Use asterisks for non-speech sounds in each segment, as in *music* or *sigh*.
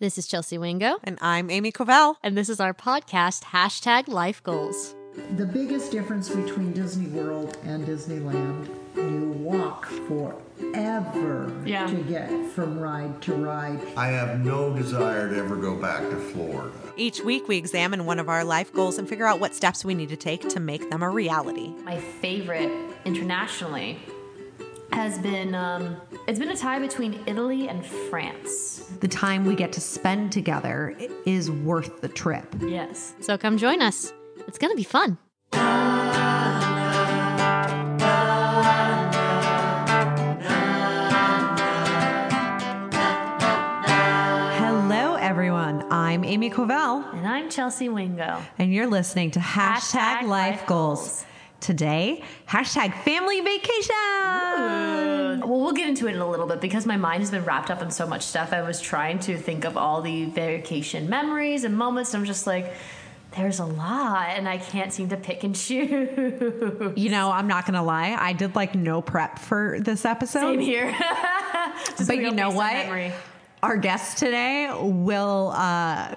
This is Chelsea Wingo, And I'm Amy Covell. and this is our podcast, hashtag Life Goals. The biggest difference between Disney World and Disneyland, you walk forever Yeah. to get from ride to ride. I have no desire to ever go back to Florida. Each week, we examine one of our life goals and figure out what steps we need to take to make them a reality. my favorite internationally has been um, it's been a tie between Italy and France. the time we get to spend together is worth the trip. Yes. So come join us. It's going to be fun. Hello, everyone. I'm Amy Covell, And I'm Chelsea Wingo. and you're listening to Hashtag, Hashtag Life Life Goals. Goals. Today, hashtag family vacation. Well, we'll get into it in a little bit because my mind has been wrapped up in so much stuff. I was trying to think of all the vacation memories and moments. And I'm just like, there's a lot, and I can't seem to pick and choose. You know, I'm not to lie. I did like no prep for this episode. Same here. *laughs* But you know what? memory. Our guest today will uh,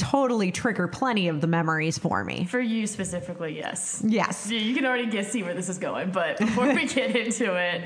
totally trigger plenty of the memories for me. For you specifically, yes. Yes. You can already guess see where this is going, but before we *laughs* get into it,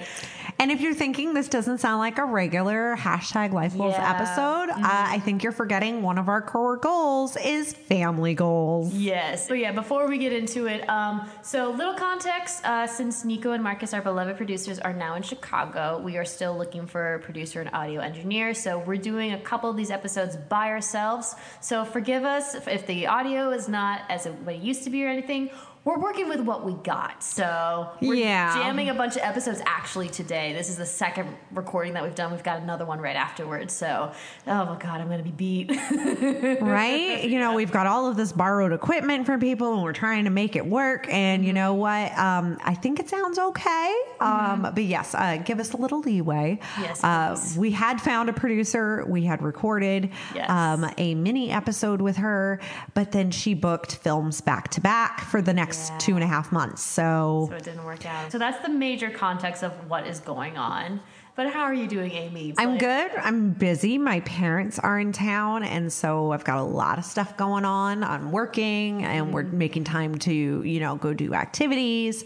And if you're thinking this doesn't sound like a regular hashtag life goals Yeah. episode, uh, I think you're forgetting one of our core goals is family goals. yes. But yeah, before we get into it, um, so little context: uh, since Nico and Marcus, our beloved producers, are now in Chicago, we are still looking for a producer and audio engineer. So we're doing a couple of these episodes by ourselves. So forgive us if, if the audio is not as it used to be or anything. We're working with what we got. So we're Yeah. jamming a bunch of episodes actually today. This is the second recording that we've done. We've got another one right afterwards. So, oh my God, I'm going to be beat. *laughs* Right? You know, we've got all of this borrowed equipment from people and we're trying to make it work. And you know what? Um, I think it sounds okay. Um, but yes, uh, give us a little leeway. Yes, Uh, we had found a producer, we had recorded Yes. um, a mini episode with her, but then she booked films back to back for the next Yeah. two and a half months. So So it didn't work out. So that's the major context of what is going on. But how are you doing, Amy? I'm good. I'm busy. My parents are in town, and so I've got a lot of stuff going on. I'm working, and we're Mm-hmm. making time to, you know, go do activities,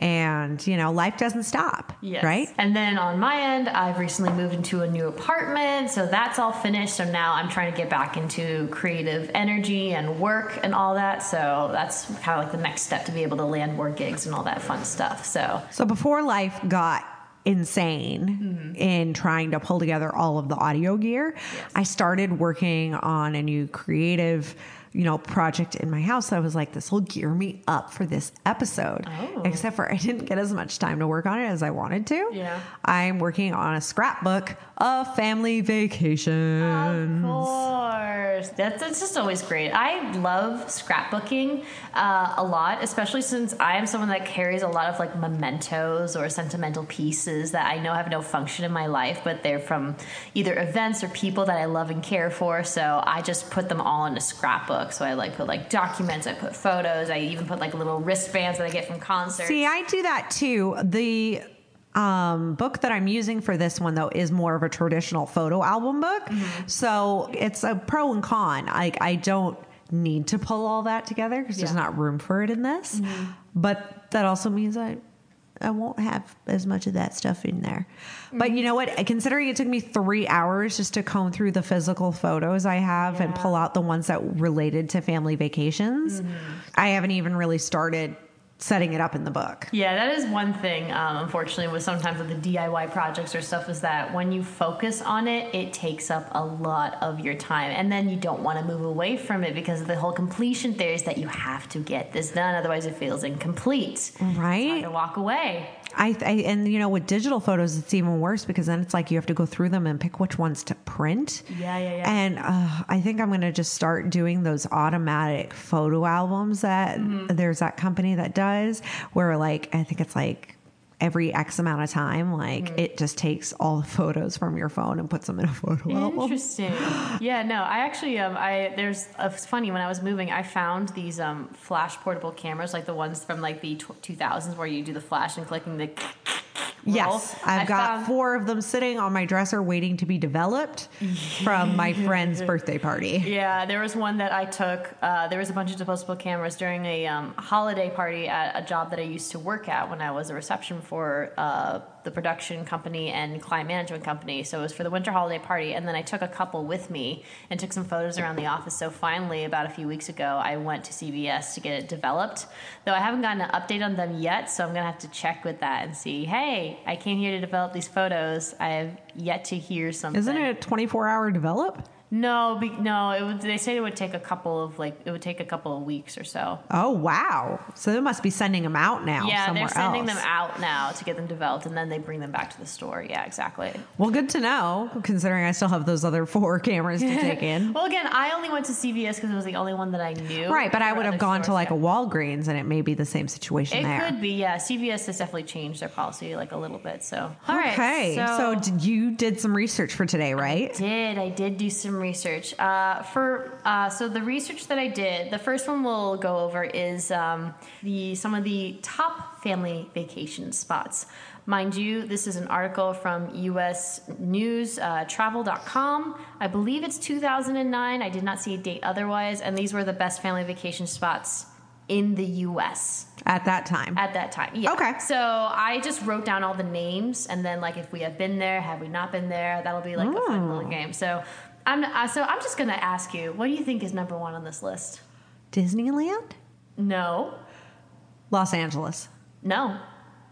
and you know, life doesn't stop, Yes. right? And then on my end, I've recently moved into a new apartment, so that's all finished. So now I'm trying to get back into creative energy and work and all that. So that's kind of like the next step to be able to land more gigs and all that fun stuff. So So before life got insane Mm-hmm. in trying to pull together all of the audio gear, I started working on a new creative, you know, project in my house. I was like, this will gear me up for this episode. Oh. Except for I didn't get as much time to work on it as I wanted to. Yeah. I'm working on a scrapbook of family vacations. Of course. That's, that's just always great. I love scrapbooking uh, a lot, especially since I am someone that carries a lot of like mementos or sentimental pieces that I know have no function in my life, but they're from either events or people that I love and care for. So I just put them all in a scrapbook. So I like put like documents, I put photos, I even put like little wristbands that I get from concerts. See, I do that too. The um, book that I'm using for this one though is more of a traditional photo album book. So it's a pro and con. Like I don't need to pull all that together because there's not room for it in this. But that also means I I won't have as much of that stuff in there. But you mm-hmm. know what? Considering it took me three hours just to comb through the physical photos I have and pull out the ones that related to family vacations, mm-hmm. I haven't even really started setting it up in the book. Yeah, that is one thing. Um, unfortunately, with sometimes with the DIY projects or stuff, is that when you focus on it, it takes up a lot of your time, and then you don't want to move away from it because of the whole completion theory is that you have to get this done, otherwise it feels incomplete. Right. To walk away. I, I and you know with digital photos it's even worse because then it's like you have to go through them and pick which ones to print. Yeah, yeah, yeah. And uh, I think I'm going to just start doing those automatic photo albums that Mm-hmm. there's that company that does where like I think it's like every X amount of time like Mm-hmm. it just takes all the photos from your phone and puts them in a photo album. Interesting. yeah, no, I actually um I there's it's funny when I was moving, I found these um flash portable cameras like the ones from like the tw- 2000s where you do the flash and clicking the Yes, I've I got found- four of them sitting on my dresser waiting to be developed from my *laughs* friend's birthday party. Yeah, there was one that I took. Uh, there was a bunch of disposable cameras during a um, holiday party at a job that I used to work at when I was a reception for uh, the production company and client management company. So it was for the winter holiday party, and then I took a couple with me and took some photos around the office. So finally, about a few weeks ago, I went to CVS to get it developed. Though I haven't gotten an update on them yet, so I'm gonna have to check with that and see. Hey, I came here to develop these photos. I have yet to hear something. Isn't it a 24 hour develop? No, be, no. It would, they said it would take a couple of like it would take a couple of weeks or so. Oh, wow. So they must be sending them out now yeah, somewhere they're sending else. them out now to get them developed, and then they bring them back to the store. Yeah, exactly. Well, good to know, considering I still have those other four *laughs* cameras to take in. *laughs* Well, again, I only went to CVS because it was the only one that I knew. Right, but I would have gone to like a. Walgreens and it may be the same situation It there. could be, yeah. CVS has definitely changed their policy like a little bit. So, all right. okay, so, did you did some research for today, right? I did I did do some research uh, for uh, so the research that I did the first one we'll go over is um, the some of the top family vacation spots mind you this is an article from US News uh, Travel.com I believe it's 2009 I did not see a date otherwise and these were the best family vacation spots in the US At that time. at that time. Yeah. Okay. So I just wrote down all the names, and then like if we have been there, have we not been there? That'll be like a fun little game. So I'm uh, so I'm just gonna ask you, what do you think is number one on this list? Disneyland? No, Los Angeles. no,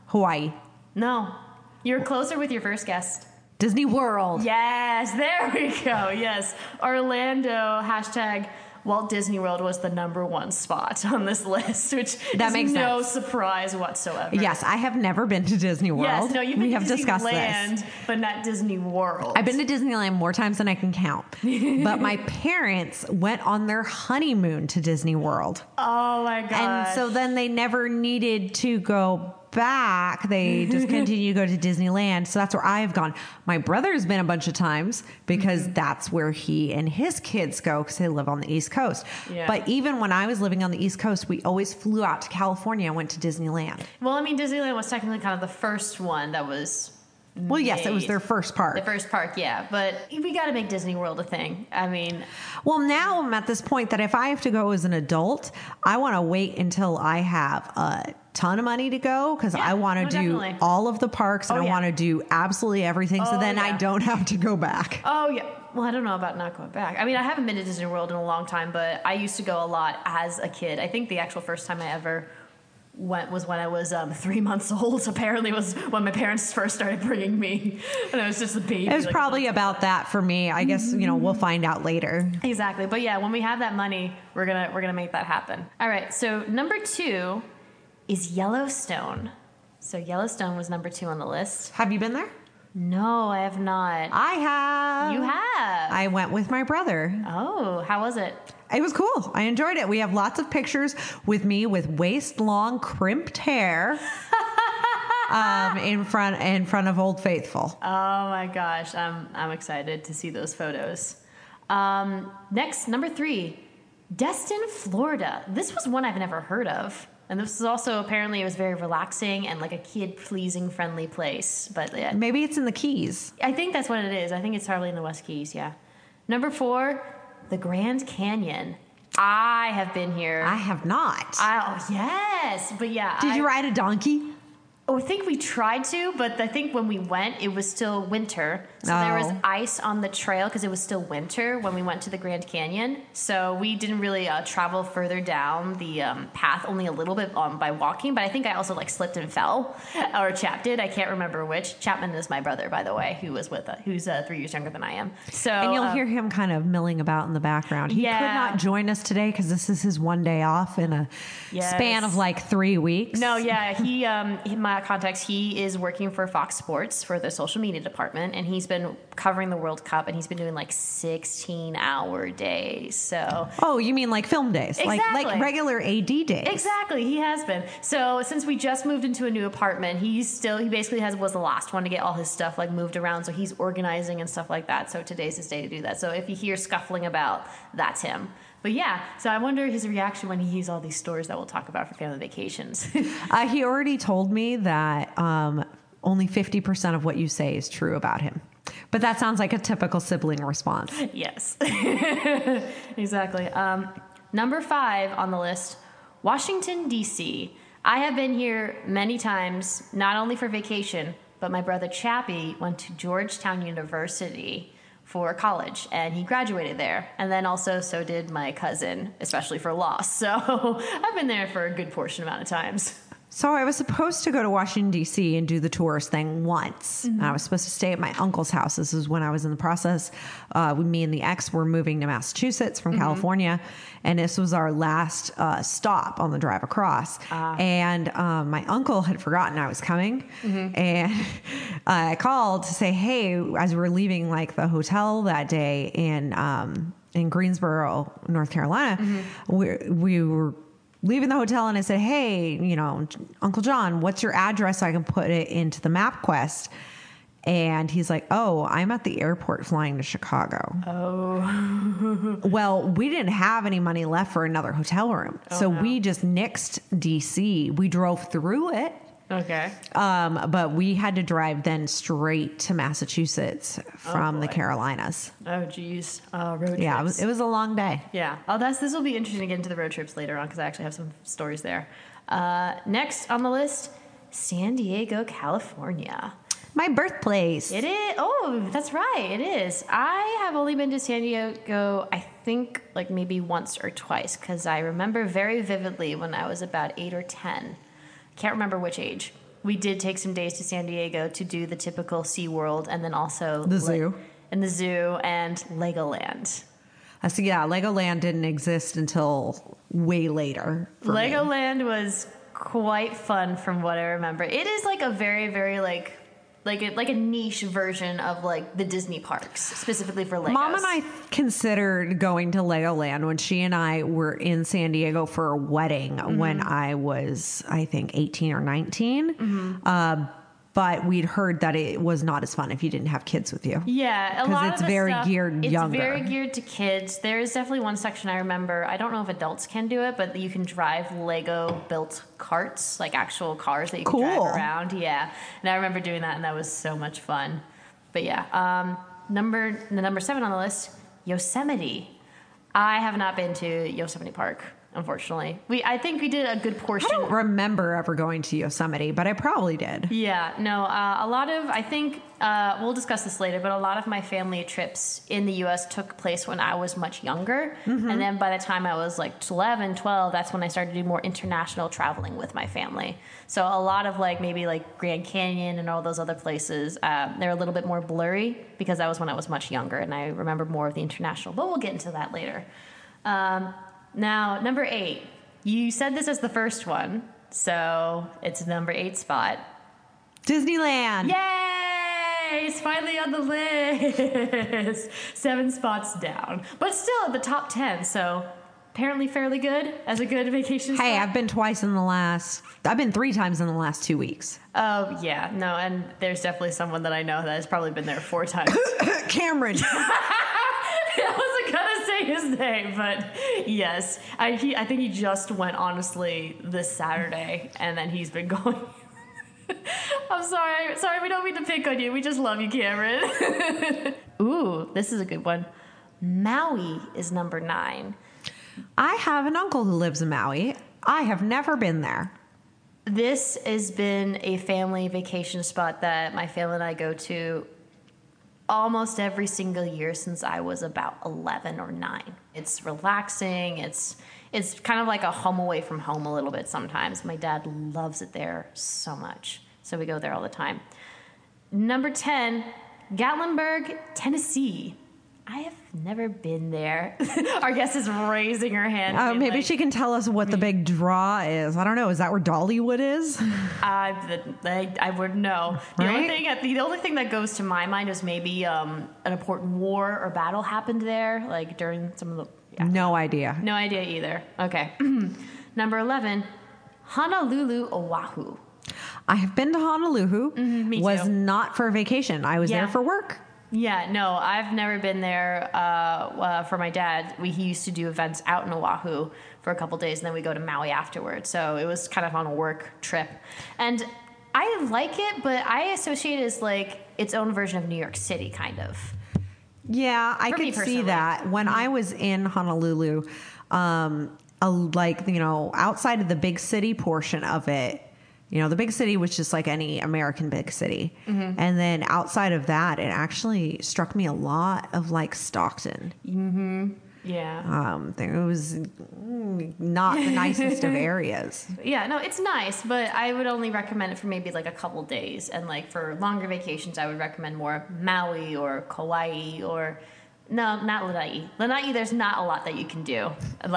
Hawaii. no. You're closer with your first guest. Disney World. Yes, *laughs* there we go. Yes, Orlando hashtag. Walt Disney World was the number one spot on this list, which That is makes no sense. surprise whatsoever. Yes, I have never been to Disney World. Yes, no, you've been we have discussed Disneyland, this. but not Disney World. I've been to Disneyland more times than I can count. *laughs* but my parents went on their honeymoon to Disney World. Oh my god! And so then they never needed to go back. They just continue to go to Disneyland. So that's where I've gone. My brother's been a bunch of times because Mm-hmm. that's where he and his kids go because they live on the East Coast. Yeah. But even when I was living on the East Coast, we always flew out to California and went to Disneyland. Well, I mean, Disneyland was technically kind of the first one that was Well, yes, it was their first park. the first park, yeah. But we got to make Disney World a thing. I mean, Well, now I'm at this point that if I have to go as an adult, I want to wait until I have a ton of money to go because Yeah, I want to no, do definitely. all of the parks and Oh, I yeah. want to do absolutely everything. so Oh, then I don't have to go back. oh yeah. Well, I don't know about not going back. I mean, I haven't been to Disney World in a long time, but I used to go a lot as a kid. I think the actual first time I ever went was when I was um, three *laughs* months old. Apparently, was when my parents first started bringing me, and I was just a baby. It was like, probably about that for me. I guess you know we'll find out later. Exactly. But yeah, when we have that money, we're gonna we're gonna make that happen. All right. So number two is Yellowstone. So Yellowstone was number two on the list. Have you been there? No, I have not. I have. you have. I went with my brother. oh, how was it? It was cool. I enjoyed it. We have lots of pictures with me with waist long crimped hair *laughs* um, in front in front of Old Faithful. Oh my gosh, I'm I'm excited to see those photos. Um, next, number three, Destin, Florida. This was one I've never heard of. And this is also apparently it was very relaxing and like a kid pleasing friendly place. But yeah, Maybe it's in the Keys. I think that's what it is. I think it's probably in the West Keys, yeah. Number four, the Grand Canyon. I have been here. I have not. I, oh, yes, but yeah. Did I, you ride a donkey? Oh, I think we tried to, but I think when we went, it was still winter. So there was Oh. ice on the trail because it was still winter when we went to the Grand Canyon. So we didn't really uh, travel further down the um, path, only a little bit um, by walking. But I think I also like slipped and fell, *laughs* or Chap did. I can't remember which. Chapman is my brother, by the way, who was with us, who's uh, three years younger than I am. So And you'll um, hear him kind of milling about in the background. He Yeah. could not join us today because this is his one day off in a Yes. span of like three weeks. No, yeah, he um in my context, he is working for Fox Sports for the social media department and he's been covering the World Cup and he's been doing like 16 hour days. So Oh, you mean like film days, like like regular AD days? Exactly, he has been. So since we just moved into a new apartment, he's still he basically has was the last one to get all his stuff like moved around. So he's organizing and stuff like that. So today's his day to do that. So if you hear scuffling about, that's him. But yeah, so I wonder his reaction when he hears all these stories that we'll talk about for family vacations. *laughs* Uh, he already told me that um, only 50% of what you say is true about him. But that sounds like a typical sibling response. Yes, *laughs* exactly. Um, number five on the list Washington, D.C. I have been here many times, not only for vacation, but my brother Chappie went to Georgetown University for college and he graduated there. And then also, so did my cousin, especially for law. *laughs* So I've been there for a good portion amount of times. So I was supposed to go to Washington D.C. and do the tourist thing once. I was supposed to stay at my uncle's house. This is when I was in the process. Uh, we, me and the ex were moving to Massachusetts from California, and this was our last uh, stop on the drive across. And um, my uncle had forgotten I was coming, and *laughs* I called to say, "Hey," as we were leaving like the hotel that day in um, in Greensboro, North Carolina, we we were leaving the hotel and I said, Hey, you know, Uncle John, what's your address so I can put it into the MapQuest? And he's like, Oh, I'm at the airport flying to Chicago. Oh. *laughs* well, we didn't have any money left for another hotel room. Oh, so we just nixed DC. We drove through it. Okay. Um, but we had to drive then straight to Massachusetts from the. Carolinas. Oh, geez. Uh, road Yeah, it trips. was, it was a long day. Yeah. Oh, that's this will be interesting to get into the road trips later on because I actually have some stories there. Uh, next on the list, San Diego, California. My birthplace. It is. Oh, that's right. It is. I have only been to San Diego, I think, like maybe once or twice because I remember very vividly when I was about eight or 10. Can't remember which age. We did take some days to San Diego to do the typical SeaWorld and then also The zoo. and the zoo and Legoland. I see. Yeah, Legoland didn't exist until way later. for me. Legoland was quite fun from what I remember. It is like a very, very like like a, like a niche version of like the Disney parks, specifically for Legos. Mom and I considered going to Legoland when she and I were in San Diego for a wedding Mm-hmm. when I was, I think, 18 or 19. Uh, but we'd heard that it was not as fun if you didn't have kids with you. Yeah, a 'Cause lot it's very stuff- geared it's younger. very geared to kids. There is definitely one section I remember. I don't know if adults can do it, but you can drive Lego built carts, like actual cars that you can drive around. Yeah, and I remember doing that, and that was so much fun. But yeah, um, number the number seven on the list, Yosemite. I have not been to Yosemite Park, unfortunately. We I think we did a good portion. I don't remember ever going to Yosemite, but I probably did. Yeah, no, uh, a lot of, I think, uh, we'll discuss this later, but a lot of my family trips in the US took place when I was much younger. And then by the time I was like 11, 12, that's when I started to do more international traveling with my family. So a lot of like maybe like Grand Canyon and all those other places, uh, they're a little bit more blurry because that was when I was much younger and I remember more of the international, but we'll get into that later. Um, now, number eight, you said this as the first one. So it's number eight spot. Disneyland. Yay! It's finally on the list. *laughs* Seven spots down, but still at the top ten. So apparently fairly good as a good vacation. Hey, spot. I've been twice in the last, I've been three times in the last two weeks. Oh yeah, no, and there's definitely someone that I know that has probably been there four times. *coughs* Cameron. *laughs* I wasn't gonna say his name, but yes, I he, I think he just went honestly this Saturday, and then he's been *laughs* going. I'm sorry, sorry, we don't mean to pick on you. We just love you, Cameron. *laughs* Ooh, this is a good one. Maui is number nine. I have an uncle who lives in Maui. I have never been there. This has been a family vacation spot that my family and I go to almost every single year since I was about 11 or 9. It's relaxing. It's it's kind of like a home away from home a little bit sometimes. My dad loves it there so much. So we go there all the time. Number 10, Gatlinburg, Tennessee. I have never been there. *laughs* Our guest is raising her hand. Uh, maybe like, she can tell us what the big draw is. I don't know. Is that where Dollywood is? *laughs* I, I, I would know. The only Right? thing the only thing that goes to my mind is maybe um, an important war or battle happened there, like during some of the. Yeah. No idea. No idea either. Okay. *clears throat* Number eleven, Honolulu, Oahu. I have been to Honolulu. Mm-hmm, was too. not for vacation. I was Yeah. there for work. Yeah, no, I've never been there uh, uh, for my dad. We, he used to do events out in Oahu for a couple days, and then we go to Maui afterwards. So it was kind of on a work trip. And I like it, but I associate it as like its own version of New York City, kind of. Yeah, I could see that. When I was in Honolulu, um, a, like you know, outside of the big city portion of it, you know, the big city was just like any American big city, Mm-hmm. and then outside of that, it actually struck me a lot of like Stockton. Yeah. Um, there was not the nicest of *laughs* areas. Yeah, no, it's nice, but I would only recommend it for maybe like a couple days. And like for longer vacations, I would recommend more Maui or Kauai or no, not Lanai. Lanai, there's not a lot that you can do.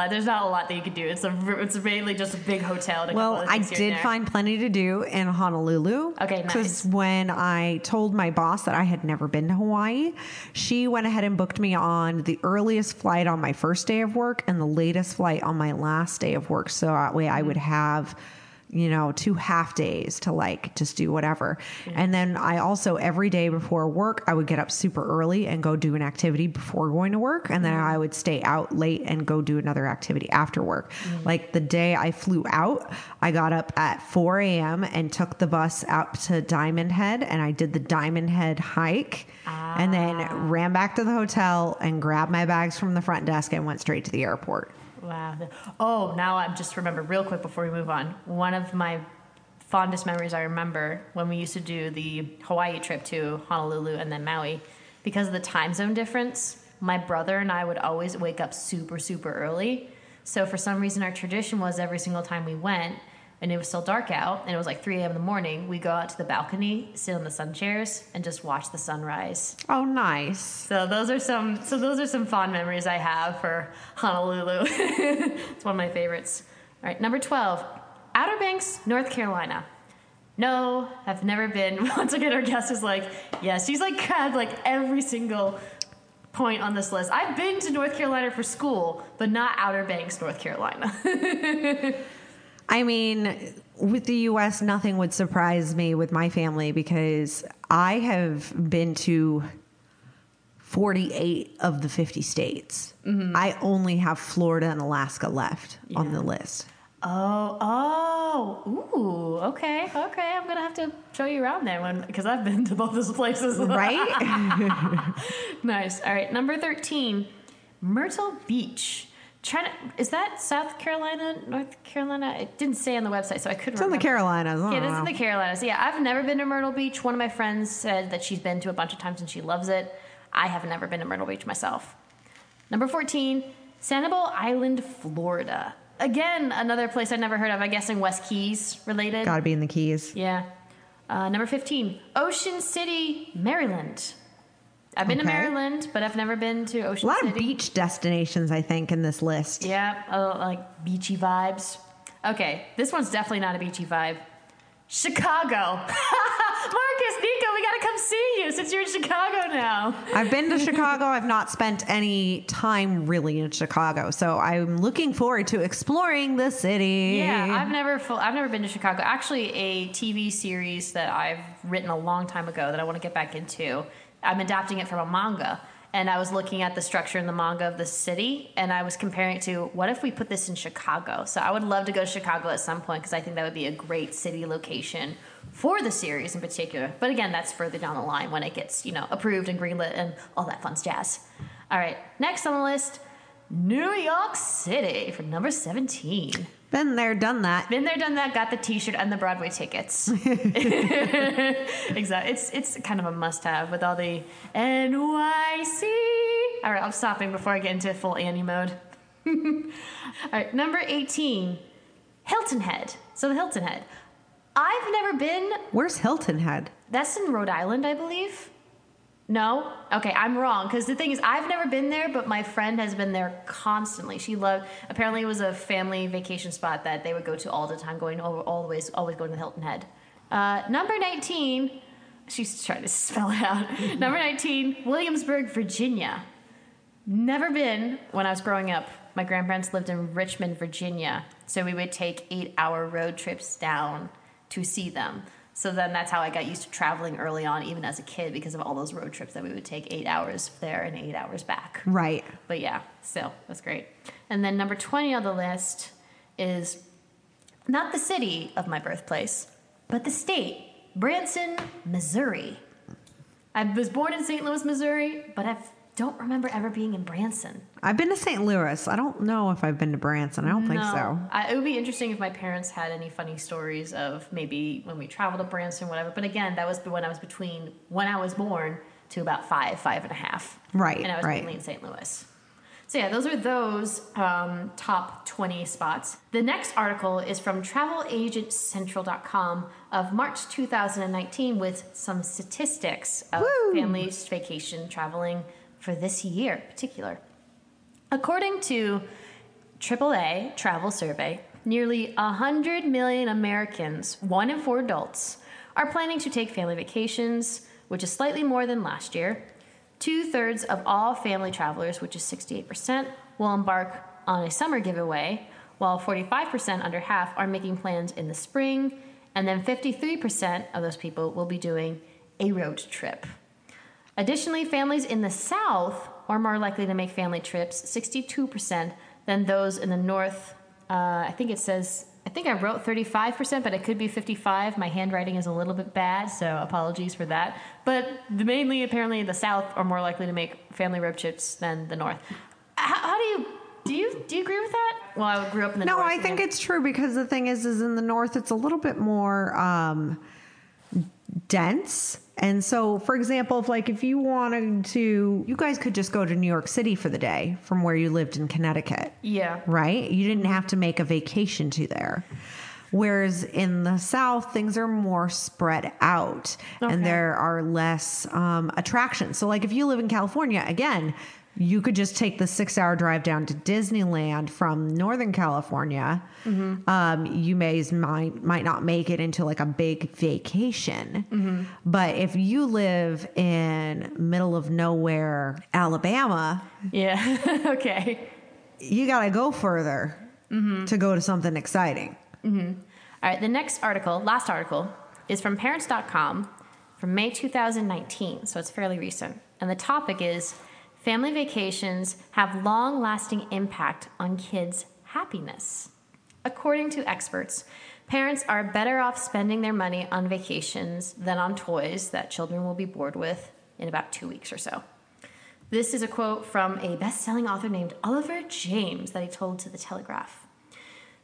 There's not a lot that you can do. It's a it's mainly just a big hotel. a Well, I things here and did find plenty to do in Honolulu. Okay, Because nice. when I told my boss that I had never been to Hawaii, she went ahead and booked me on the earliest flight on my first day of work and the latest flight on my last day of work. So that way I would Mm-hmm. have, you know, two half days to like just do whatever. And then I also, every day before work, I would get up super early and go do an activity before going to work. And then Mm-hmm. I would stay out late and go do another activity after work. Mm-hmm. Like the day I flew out, I got up at 4 a.m. and took the bus out to Diamond Head and I did the Diamond Head hike and Ah. then ran back to the hotel and grabbed my bags from the front desk and went straight to the airport. Wow. Oh, now I just remember real quick before we move on. One of my fondest memories I remember when we used to do the Hawaii trip to Honolulu and then Maui, because of the time zone difference, my brother and I would always wake up super, super early. So for some reason, our tradition was every single time we went, and it was still dark out, and it was like 3 a.m. in the morning, we go out to the balcony, sit on the sun chairs, and just watch the sunrise. Oh, nice. So those are some. So those are some fond memories I have for Honolulu. *laughs* it's one of my favorites. All right, number twelve, Outer Banks, North Carolina. No, I've never been. *laughs* Once again, our guest is like, yes, she's like had like every single point on this list. I've been to North Carolina for school, but not Outer Banks, North Carolina. *laughs* I mean, with the US, nothing would surprise me with my family because I have been to 48 of the 50 states. Mm-hmm. I only have Florida and Alaska left on the list. Oh, oh, ooh, okay, okay. I'm gonna have to show you around there when because I've been to both those places. *laughs* Right? nice. All right, number thirteen, Myrtle Beach. Trying to, is that South Carolina, North Carolina? It didn't say on the website, so I couldn't. it's in the. Carolinas. Yeah, this is the Carolinas. Yeah, I've never been to Myrtle Beach. One of my friends said that she's been to a bunch of times and she loves it. I have never been to Myrtle Beach myself. Number 14, Sanibel Island, Florida. Again, another place I've never heard of. I'm guessing West Keys related. Gotta be in the Keys. Yeah. Uh, number 15, Ocean City, Maryland. I've been to Maryland, but I've never been to Ocean. A lot City. of beach destinations, I think, in this list. Yeah, uh, like beachy vibes. Okay, this one's definitely not a beachy vibe. Chicago. *laughs* Marcus, Nico, we gotta come see you since you're in Chicago now. I've been to *laughs* Chicago. I've not spent any time really in Chicago, so I'm looking forward to exploring the city. Yeah, I've never full, I've never been to Chicago. Actually, a TV series that I've written a long time ago that I want to get back into. I'm adapting it from a manga, and I was looking at the structure in the manga of the city, and I was comparing it to what if we put this in Chicago. So I would love to go to Chicago at some point because I think that would be a great city location for the series in particular. But again, that's further down the line when it gets you know approved and greenlit and all that fun jazz. All right, next on the list. New York City for number 17. Been there, done that. Been there, done that. Got the T-shirt and the Broadway tickets. *laughs* *laughs* exactly. It's it's kind of a must-have with all the NYC. All right, I'm stopping before I get into full Annie mode. *laughs* all right, number 18, Hilton Head. So the Hilton Head. I've never been. Where's Hilton Head? That's in Rhode Island, I believe. No? Okay, I'm wrong. Because the thing is, I've never been there, but my friend has been there constantly. She loved, apparently, it was a family vacation spot that they would go to all the time, going over all the ways, always going to the Hilton Head. Uh, number 19, she's trying to *laughs* spell it out. number 19, Williamsburg, Virginia. Never been when I was growing up. My grandparents lived in Richmond, Virginia. So we would take eight hour road trips down to see them. So then that's how I got used to traveling early on, even as a kid, because of all those road trips that we would take eight hours there and eight hours back. Right. But yeah, so that's great. And then number 20 on the list is not the city of my birthplace, but the state Branson, Missouri. I was born in St. Louis, Missouri, but I don't remember ever being in Branson. I've been to St. Louis. I don't know if I've been to Branson. I don't think so. I, it would be interesting if my parents had any funny stories of maybe when we traveled to Branson, whatever. But again, that was when I was between when I was born to about five, five and a half. Right, And I was right. mainly in St. Louis. So yeah, those are those um, top 20 spots. The next article is from TravelAgentCentral.com of March 2019 with some statistics of Woo! families vacation traveling for this year in particular. According to AAA Travel Survey, nearly 100 million Americans, one in four adults, are planning to take family vacations, which is slightly more than last year. Two thirds of all family travelers, which is 68%, will embark on a summer giveaway, while 45%, under half, are making plans in the spring, and then 53% of those people will be doing a road trip. Additionally, families in the South are more likely to make family trips, 62%, than those in the North. Uh, I think it says, I think I wrote 35%, but it could be 55. My handwriting is a little bit bad, so apologies for that. But the, mainly, apparently, the South are more likely to make family road trips than the North. How, how do you do you do you agree with that? Well, I grew up in the No, North. I think it's true because the thing is, is in the north, it's a little bit more um, dense. And so, for example, if like if you wanted to, you guys could just go to New York City for the day from where you lived in Connecticut, yeah. right? You didn't have to make a vacation to there. Whereas in the South, things are more spread out Okay. and there are less um, attractions. So, like if you live in California, again, you could just take the six hour drive down to Disneyland from Northern California. Mm-hmm. Um, you may might might not make it into like a big vacation, mm-hmm. but if you live in middle of nowhere, Alabama, Yeah. *laughs* okay. you got to go further mm-hmm. to go to something exciting. All right, the next article, last article, is from parents.com from May 2019, so it's fairly recent. And the topic is Family vacations have long lasting impact on kids' happiness. According to experts, parents are better off spending their money on vacations than on toys that children will be bored with in about two weeks or so. This is a quote from a best selling author named Oliver James that he told to The Telegraph.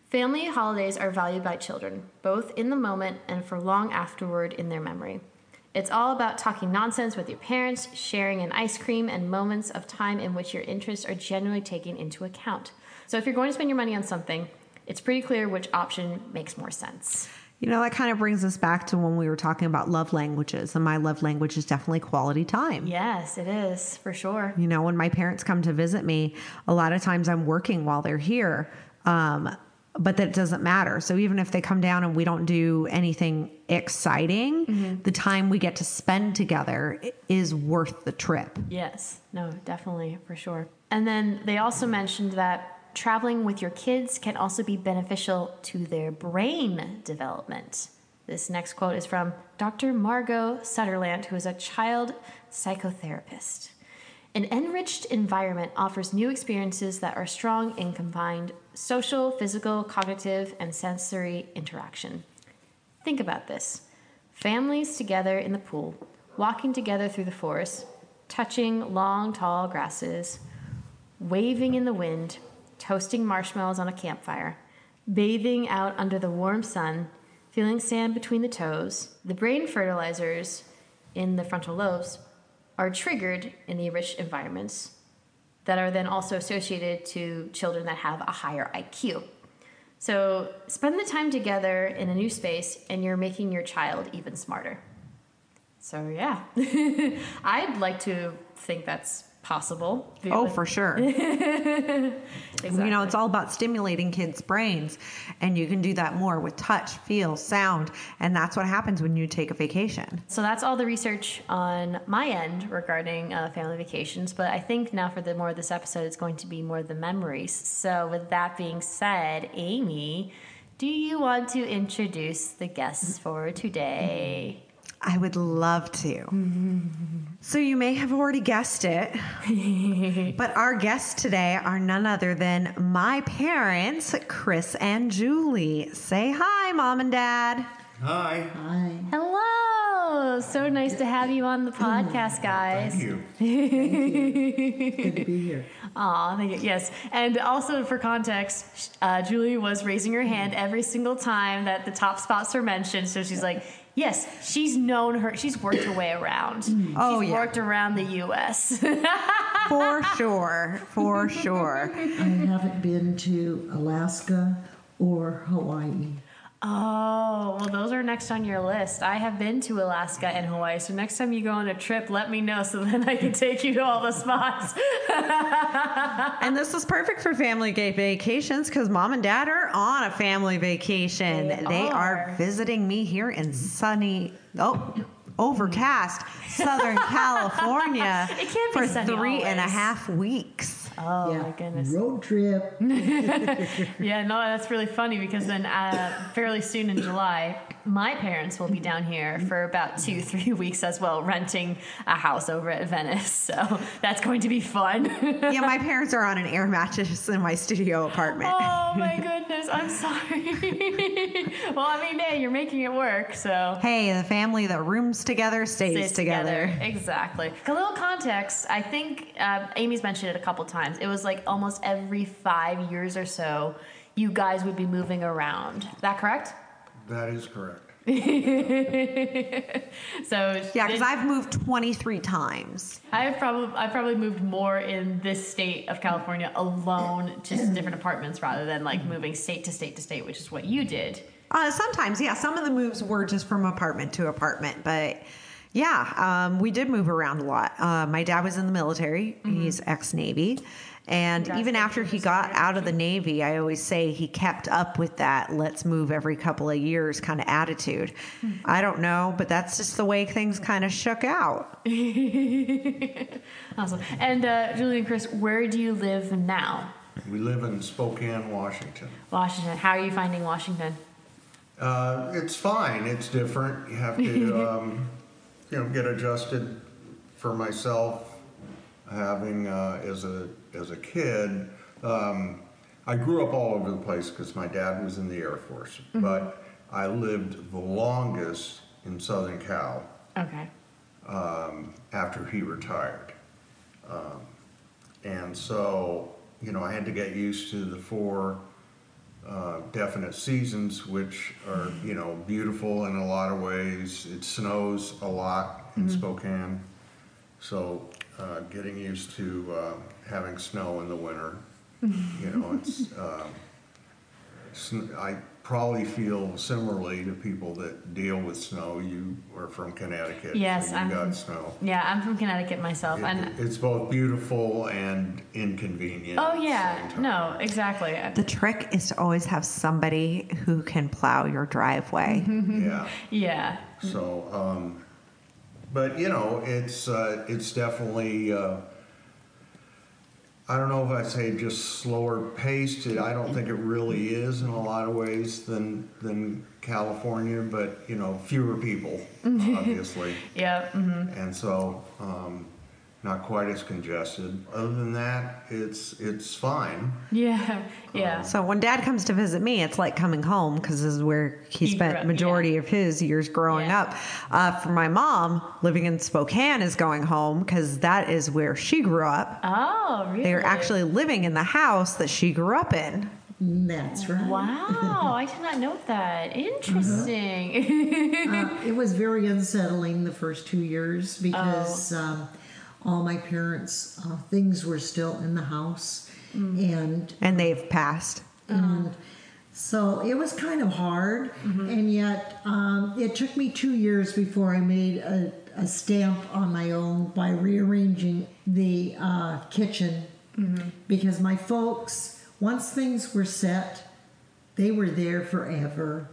Family holidays are valued by children, both in the moment and for long afterward in their memory. It's all about talking nonsense with your parents, sharing an ice cream, and moments of time in which your interests are genuinely taken into account. So, if you're going to spend your money on something, it's pretty clear which option makes more sense. You know, that kind of brings us back to when we were talking about love languages, and my love language is definitely quality time. Yes, it is, for sure. You know, when my parents come to visit me, a lot of times I'm working while they're here. Um, but that doesn't matter. So even if they come down and we don't do anything exciting, mm-hmm. the time we get to spend together is worth the trip. Yes, no, definitely, for sure. And then they also mentioned that traveling with your kids can also be beneficial to their brain development. This next quote is from Dr. Margot Sunderland, who is a child psychotherapist. An enriched environment offers new experiences that are strong in combined social, physical, cognitive, and sensory interaction. Think about this families together in the pool, walking together through the forest, touching long, tall grasses, waving in the wind, toasting marshmallows on a campfire, bathing out under the warm sun, feeling sand between the toes. The brain fertilizers in the frontal lobes are triggered in the rich environments that are then also associated to children that have a higher IQ. So spend the time together in a new space and you're making your child even smarter. So yeah, *laughs* I'd like to think that's possible. Oh, for sure. *laughs* Exactly. You know, it's all about stimulating kids' brains, and you can do that more with touch, feel, sound, and that's what happens when you take a vacation. So that's all the research on my end regarding uh, family vacations. But I think now for the more of this episode, it's going to be more of the memories. So with that being said, Amy, do you want to introduce the guests for today? I would love to. So, you may have already guessed it, *laughs* but our guests today are none other than my parents, Chris and Julie. Say hi, mom and dad. Hi. Hi. Hello. So nice to have you on the podcast, guys. Thank you. *laughs* Good to be here. Aw, thank you. Yes. And also for context, uh, Julie was raising her hand every single time that the top spots were mentioned. So she's like, yes, she's known her, she's worked her way around. Mm. Oh, she's yeah. worked around the U.S. *laughs* For sure. For sure. I haven't been to Alaska or Hawaii. Oh, well, those are next on your list. I have been to Alaska and Hawaii. So next time you go on a trip, let me know so *laughs* then I can take you to all the spots. *laughs* And this is perfect for family gay vacations because mom and dad are on a family vacation. They They, are. are. visiting me here in sunny, oh, overcast Southern *laughs* California It can't be for sunny three and a half weeks. Oh, yeah. my goodness. Road trip. *laughs* Yeah, no, that's really funny because then uh, fairly soon in July, my parents will be down here for about two, three *laughs* weeks as well, renting a house over at Venice. So that's going to be fun. *laughs* yeah, my parents are on an air mattress in my studio apartment. oh *laughs* my goodness, I'm sorry. well, I mean, hey, you're making it work, so. Hey, the family that rooms together stays, stays together. Exactly. A little context. I think uh, Amy's mentioned it a couple times. It was like almost every five years or so, you guys would be moving around. Is that correct? That is correct. *laughs* So Yeah, because I've moved 23 times. I've probably I've probably moved more in this state of California alone, just different apartments rather than like moving state to state to state, which is what you did. Uh, sometimes, yeah. Some of the moves were just from apartment to apartment, but yeah, um, we did move around a lot. Uh, my dad was in the military; he's ex Navy, and even after he got out of the Navy, I always say he kept up with that "let's move every couple of years" kind of attitude. I don't know, but that's just the way things kind of shook out. *laughs* Awesome. And uh, Julie and Chris, where do you live now? We live in Spokane, Washington. Washington. How are you finding Washington? Uh, it's fine. It's different. You have to, *laughs* um, you know, get adjusted. For myself, having uh, as a as a kid, um, I grew up all over the place because my dad was in the Air Force. But I lived the longest in Southern Cal Okay. um, after he retired. Um, and so, you know, I had to get used to the four uh, definite seasons, which are, you know, beautiful in a lot of ways. It snows a lot in Spokane. So, uh, getting used to uh, having snow in the winter, *laughs* you know, it's. Um, sn- I probably feel similarly to people that deal with snow. You are from Connecticut. Yes, so you I'm got snow. Yeah, I'm from Connecticut myself, It- and it's both beautiful and inconvenient. oh at the yeah, same time. no, exactly. The trick is to always have somebody who can plow your driveway. *laughs* Yeah. Yeah. So, um, but you know, it's uh, it's definitely. Uh, I don't know if I'd say just slower paced. I don't think it really is in a lot of ways than than California, but you know, fewer people, *laughs* obviously. Yeah. hmm and so um, not quite as congested. Other than that, it's it's fine. Yeah. Yeah. So when dad comes to visit me, it's like coming home because this is where he, He spent up, majority of his years growing Yeah. up. Uh, for my mom, living in Spokane is going home because that is where she grew up. Oh, really? They are actually living in the house that she grew up in. That's right. Wow, I did not know that. Interesting. Uh, it was very unsettling the first two years *laughs* because Oh. um, all my parents' uh, things were still in the house, Mm. and And they've passed. And so it was kind of hard. And yet, um, it took me two years before I made a, a stamp on my own by rearranging the uh, kitchen because my folks, once things were set, they were there forever.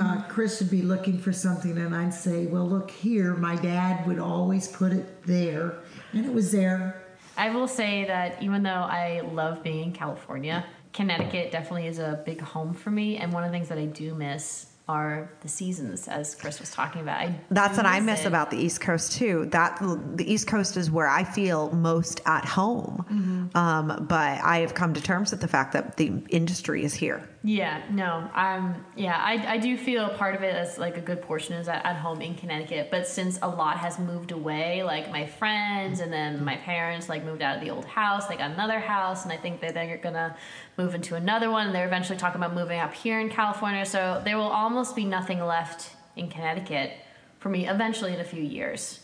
uh, Chris would be looking for something, and I'd say, Well, look here. My dad would always put it there, and it was there. I will say that even though I love being in California, Connecticut definitely is a big home for me. And one of the things that I do miss are the seasons, as Chris was talking about. I That's what I miss it. about the East Coast too. That the East Coast is where I feel most at home. Mm-hmm. Um, but I have come to terms with the fact that the industry is here. Yeah, no, I'm. Yeah, I, I do feel part of it as like a good portion is at, at home in Connecticut. But since a lot has moved away, like my friends and then my parents like moved out of the old house, they got another house, and I think that they're gonna move into another one. And they're eventually talking about moving up here in California. So there will almost be nothing left in Connecticut for me eventually in a few years.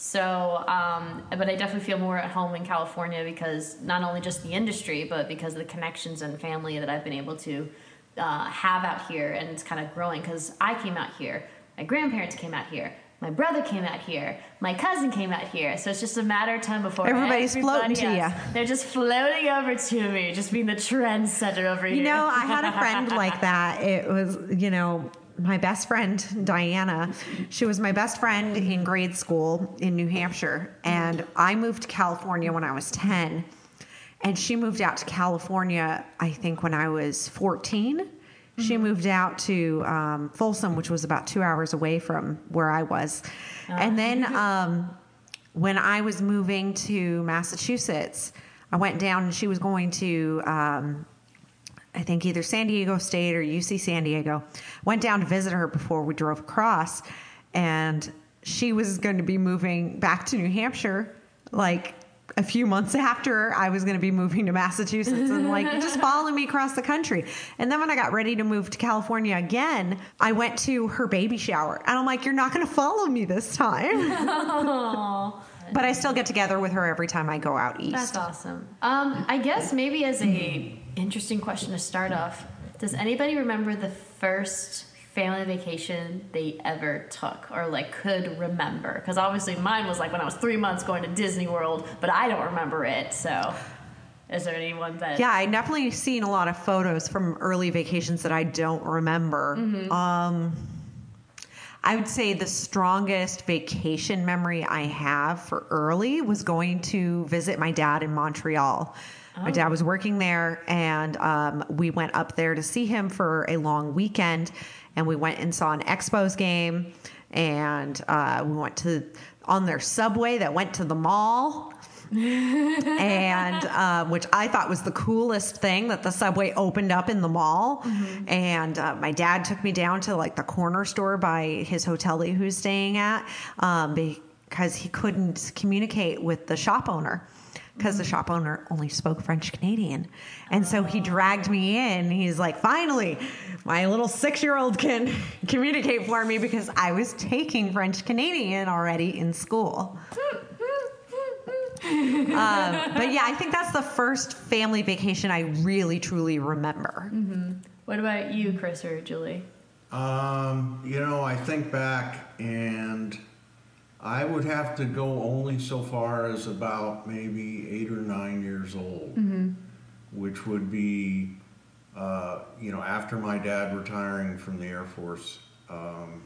So, um, but I definitely feel more at home in California because not only just the industry, but because of the connections and family that I've been able to uh, have out here, and it's kind of growing. Because I came out here, my grandparents came out here, my brother came out here, my cousin came out here. So it's just a matter of time before Everybody's everybody floating to else- ya. They're just floating over to me, just being the trendsetter over here. You know, I had a friend like *laughs* that. It was, you know, my best friend, Diana. She was my best friend in grade school in New Hampshire. And I moved to California when I was 10. And she moved out to California, I think, when I was 14. She moved out to um, Folsom, which was about two hours away from where I was. And then *laughs* um, when I was moving to Massachusetts, I went down and she was going to um, I think either San Diego State or UC San Diego. Went down to visit her before we drove across, and she was going to be moving back to New Hampshire like a few months *laughs* after I was going to be moving to Massachusetts and like just *laughs* following me across the country. And then when I got ready to move to California again, I went to her baby shower and I'm like, you're not going to follow me this time. *laughs* but I still get together with her every time I go out east. That's awesome. Um, I guess maybe as a interesting question to start off, does anybody remember the first family vacation they ever took or like could remember? Because obviously mine was like when I was three months going to Disney World, but I don't remember it. So, is there anyone that? Yeah, I definitely seen a lot of photos from early vacations that I don't remember. Um, I would say the strongest vacation memory I have for early was going to visit my dad in Montreal. My dad was working there, and um, we went up there to see him for a long weekend. And we went and saw an Expos game, and uh, we went to on their subway that went to the mall *laughs* and um, which I thought was the coolest thing that the subway opened up in the mall. And uh, my dad took me down to like the corner store by his hotel that he was staying at um, because he couldn't communicate with the shop owner. Because the shop owner only spoke French Canadian. And so he dragged me in. He's like, finally, my little six year old can communicate for me because I was taking French Canadian already in school. *laughs* Um, but yeah, I think that's the first family vacation I really truly remember. What about you, Chris or Julie? Um, you know, I think back and I would have to go only so far as about maybe eight or nine years old, which would be, uh, you know, after my dad retiring from the Air Force, um,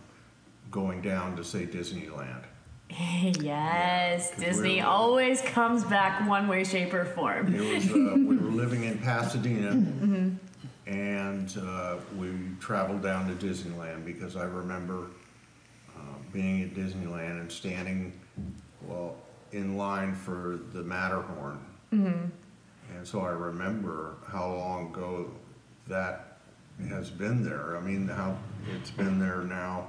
going down to say Disneyland. *laughs* yes, 'cause Disney we're- always comes back one way, shape, or form. It was, uh, *laughs* we were living in Pasadena, and uh, we traveled down to Disneyland because I remember being at Disneyland and standing, well, in line for the Matterhorn. Mm-hmm. And so I remember how long ago that has been there. I mean, how it's been there now.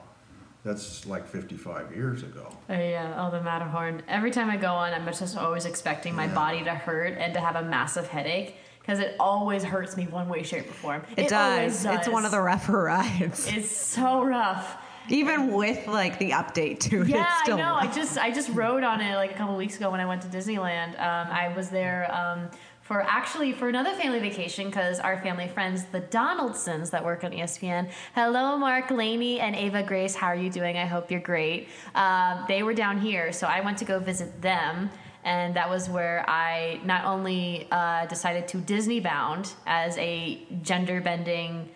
That's like 55 years ago. Oh yeah, oh the Matterhorn. Every time I go on, I'm just always expecting my Yeah. body to hurt and to have a massive headache because it always hurts me one way, shape, or form. It, always does. It's one of the rougher *laughs* rides. It's so rough. Even with like the update to it, Yeah, it's still I know. I just I just rode on it like a couple weeks ago when I went to Disneyland. Um, I was there um, for actually for another family vacation because our family friends, the Donaldsons that work on ESPN. Hello, Mark, Laney, and Ava Grace. How are you doing? I hope you're great. Um, they were down here, so I went to go visit them. And that was where I not only uh, decided to Disney bound as a gender bending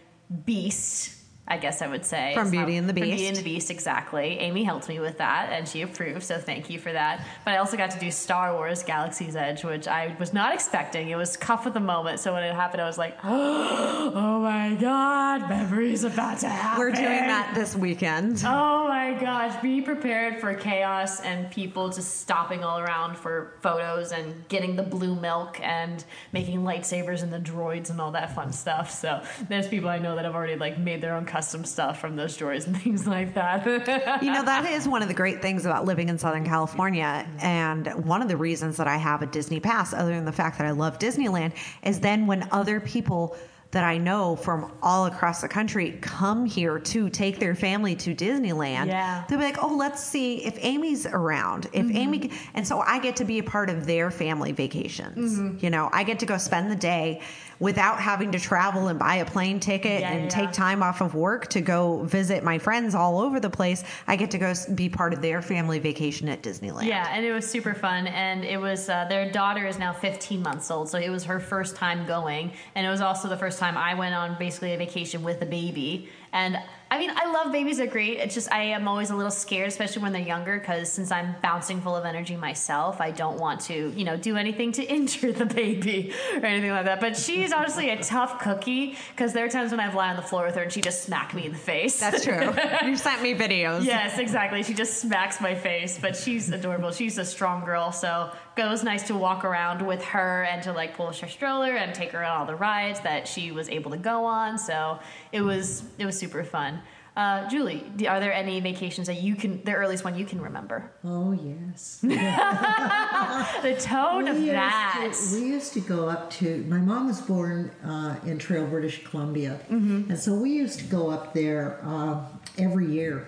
beast, I guess I would say. From Beauty and the from Beauty Beast. and the Beast, exactly. Amy helped me with that, and she approved, so thank you for that. But I also got to do Star Wars Galaxy's Edge, which I was not expecting. It was cuff of the moment, so when it happened, I was like, *gasps* oh my god, memory's about to happen. We're doing that this weekend. *laughs* Oh my gosh, be prepared for chaos and people just stopping all around for photos and getting the blue milk and making lightsabers and the droids and all that fun stuff. So there's people I know that have already like made their own custom stuff from those droids and *laughs* things like that. you know that is one of the great things about living in southern california and one of the reasons that i have a disney pass other than the fact that i love disneyland is then when other people that I know from all across the country come here to take their family to Disneyland. Yeah. They'll be like, oh, let's see if Amy's around. If Mm-hmm. Amy, and so I get to be a part of their family vacations. Mm-hmm. You know, I get to go spend the day without having to travel and buy a plane ticket Yeah, and yeah, take time off of work to go visit my friends all over the place. I get to go be part of their family vacation at Disneyland. Yeah, and it was super fun. And it was uh, their daughter is now 15 months old, so it was her first time going, and it was also the first time I went on basically a vacation with a baby. And I mean, I love babies; they're great. It's just I am always a little scared, especially when they're younger, because since I'm bouncing full of energy myself, I don't want to, you know, do anything to *laughs* injure the baby or anything like that. But she's honestly a tough cookie, because there are times when I've lied on the floor with her and she just smacked me in the face. That's true. *laughs* you sent me videos. Yes, exactly. She just smacks my face, but she's adorable. She's a strong girl, so it was nice to walk around with her and to like pull her stroller and take her on all the rides that she was able to go on. So it was it was super fun. Uh, Julie, are there any vacations that you can the earliest one you can remember? Oh yes. *laughs* The tone of we used that. To, we used to go up to. My mom was born uh, in Trail, British Columbia, Mm-hmm. and so we used to go up there uh, every year.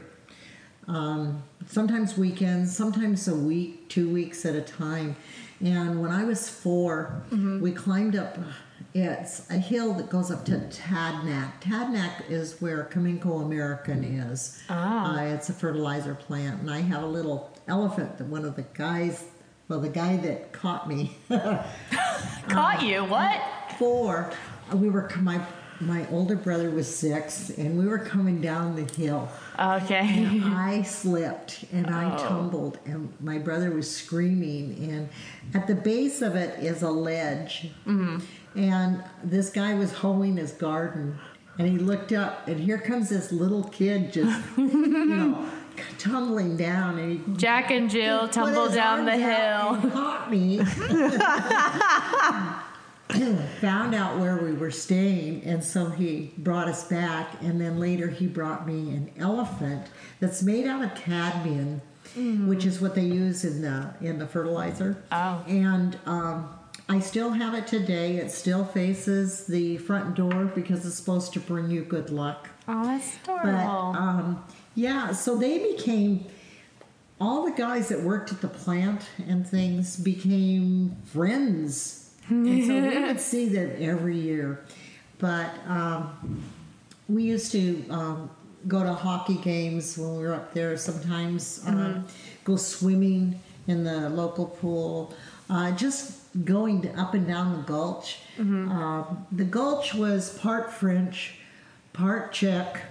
Um, sometimes weekends, sometimes a week, two weeks at a time. And when I was 4 Mm-hmm. we climbed up. It's a hill that goes up to Tadanac. Tadanac is where Cominco American is. Ah. Uh, it's a fertilizer plant, and I have a little elephant that one of the guys, well, the guy that caught me, *laughs* Caught you? What? four. We were my my older brother was six, and we were coming down the hill. Okay. And *laughs* I slipped and I Oh. tumbled, and my brother was screaming. And at the base of it is a ledge, Mm-hmm. And this guy was hoeing his garden. And he looked up, and here comes this little kid just, you know, *laughs* tumbling down. And he Jack and Jill tumble down the hill. and caught me. *laughs* *laughs* Found out where we were staying, and so he brought us back. And then later, he brought me an elephant that's made out of cadmium, which is what they use in the in the fertilizer. Oh. And um, I still have it today. It still faces the front door because it's supposed to bring you good luck. Oh, that's But adorable. um, yeah, so they became all the guys that worked at the plant and things became friends, and so we would *laughs* see them every year. But um, we used to um, go to hockey games when we were up there. Sometimes um, go swimming in the local pool. Uh, just going to, up and down the gulch. Mm-hmm. Um, the gulch was part French, part Czech,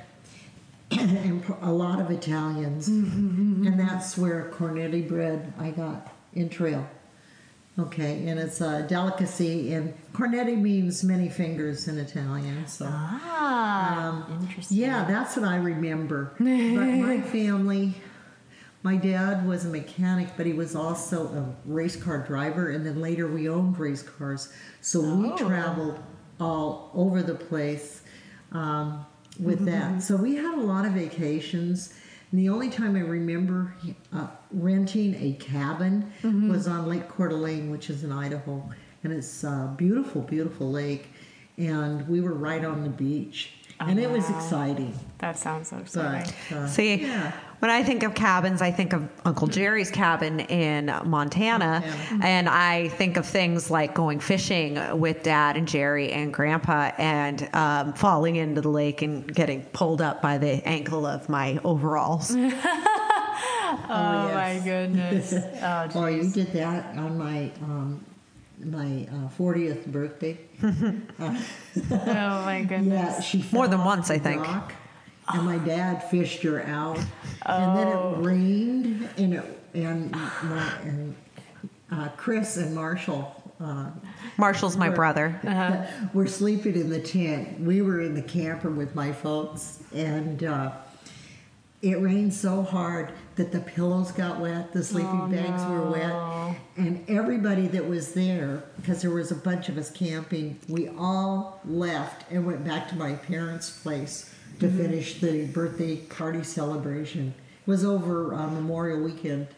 *clears throat* and a lot of Italians. Mm-hmm, mm-hmm, and that's where cornetti bread I got in Trail. Okay, and it's a delicacy, and cornetti means many fingers in Italian. So, ah, um, interesting. yeah, that's what I remember. *laughs* but my family, my dad was a mechanic, but he was also a race car driver, and then later we owned race cars. So we Oh. traveled all over the place um, with that. So we had a lot of vacations. And the only time I remember uh, renting a cabin was on Lake Coeur d'Alene, which is in Idaho. And it's a beautiful, beautiful lake. And we were right on the beach. And it was wow. exciting. That sounds so exciting. But uh, See, yeah. when I think of cabins, I think of Uncle Jerry's cabin in Montana, Montana. and I think of things like going fishing with Dad and Jerry and Grandpa, and um, falling into the lake and getting pulled up by the ankle of my overalls. Oh, yes. my goodness. Oh, Oh, *laughs* you did that on my um, my uh, 40th birthday. *laughs* oh my *laughs* goodness. Yeah, she More than once, I think. dock, and my dad fished her out, and then Oh. it rained, and it and my, and uh, Chris and Marshall. Uh, Marshall's my were- brother. *laughs* We're sleeping in the tent. We were in the camper with my folks, and uh, it rained so hard that the pillows got wet, the sleeping bags were wet, and everybody that was there, because there was a bunch of us camping, we all left and went back to my parents' place to finish the birthday party celebration. It was over uh, Memorial Weekend.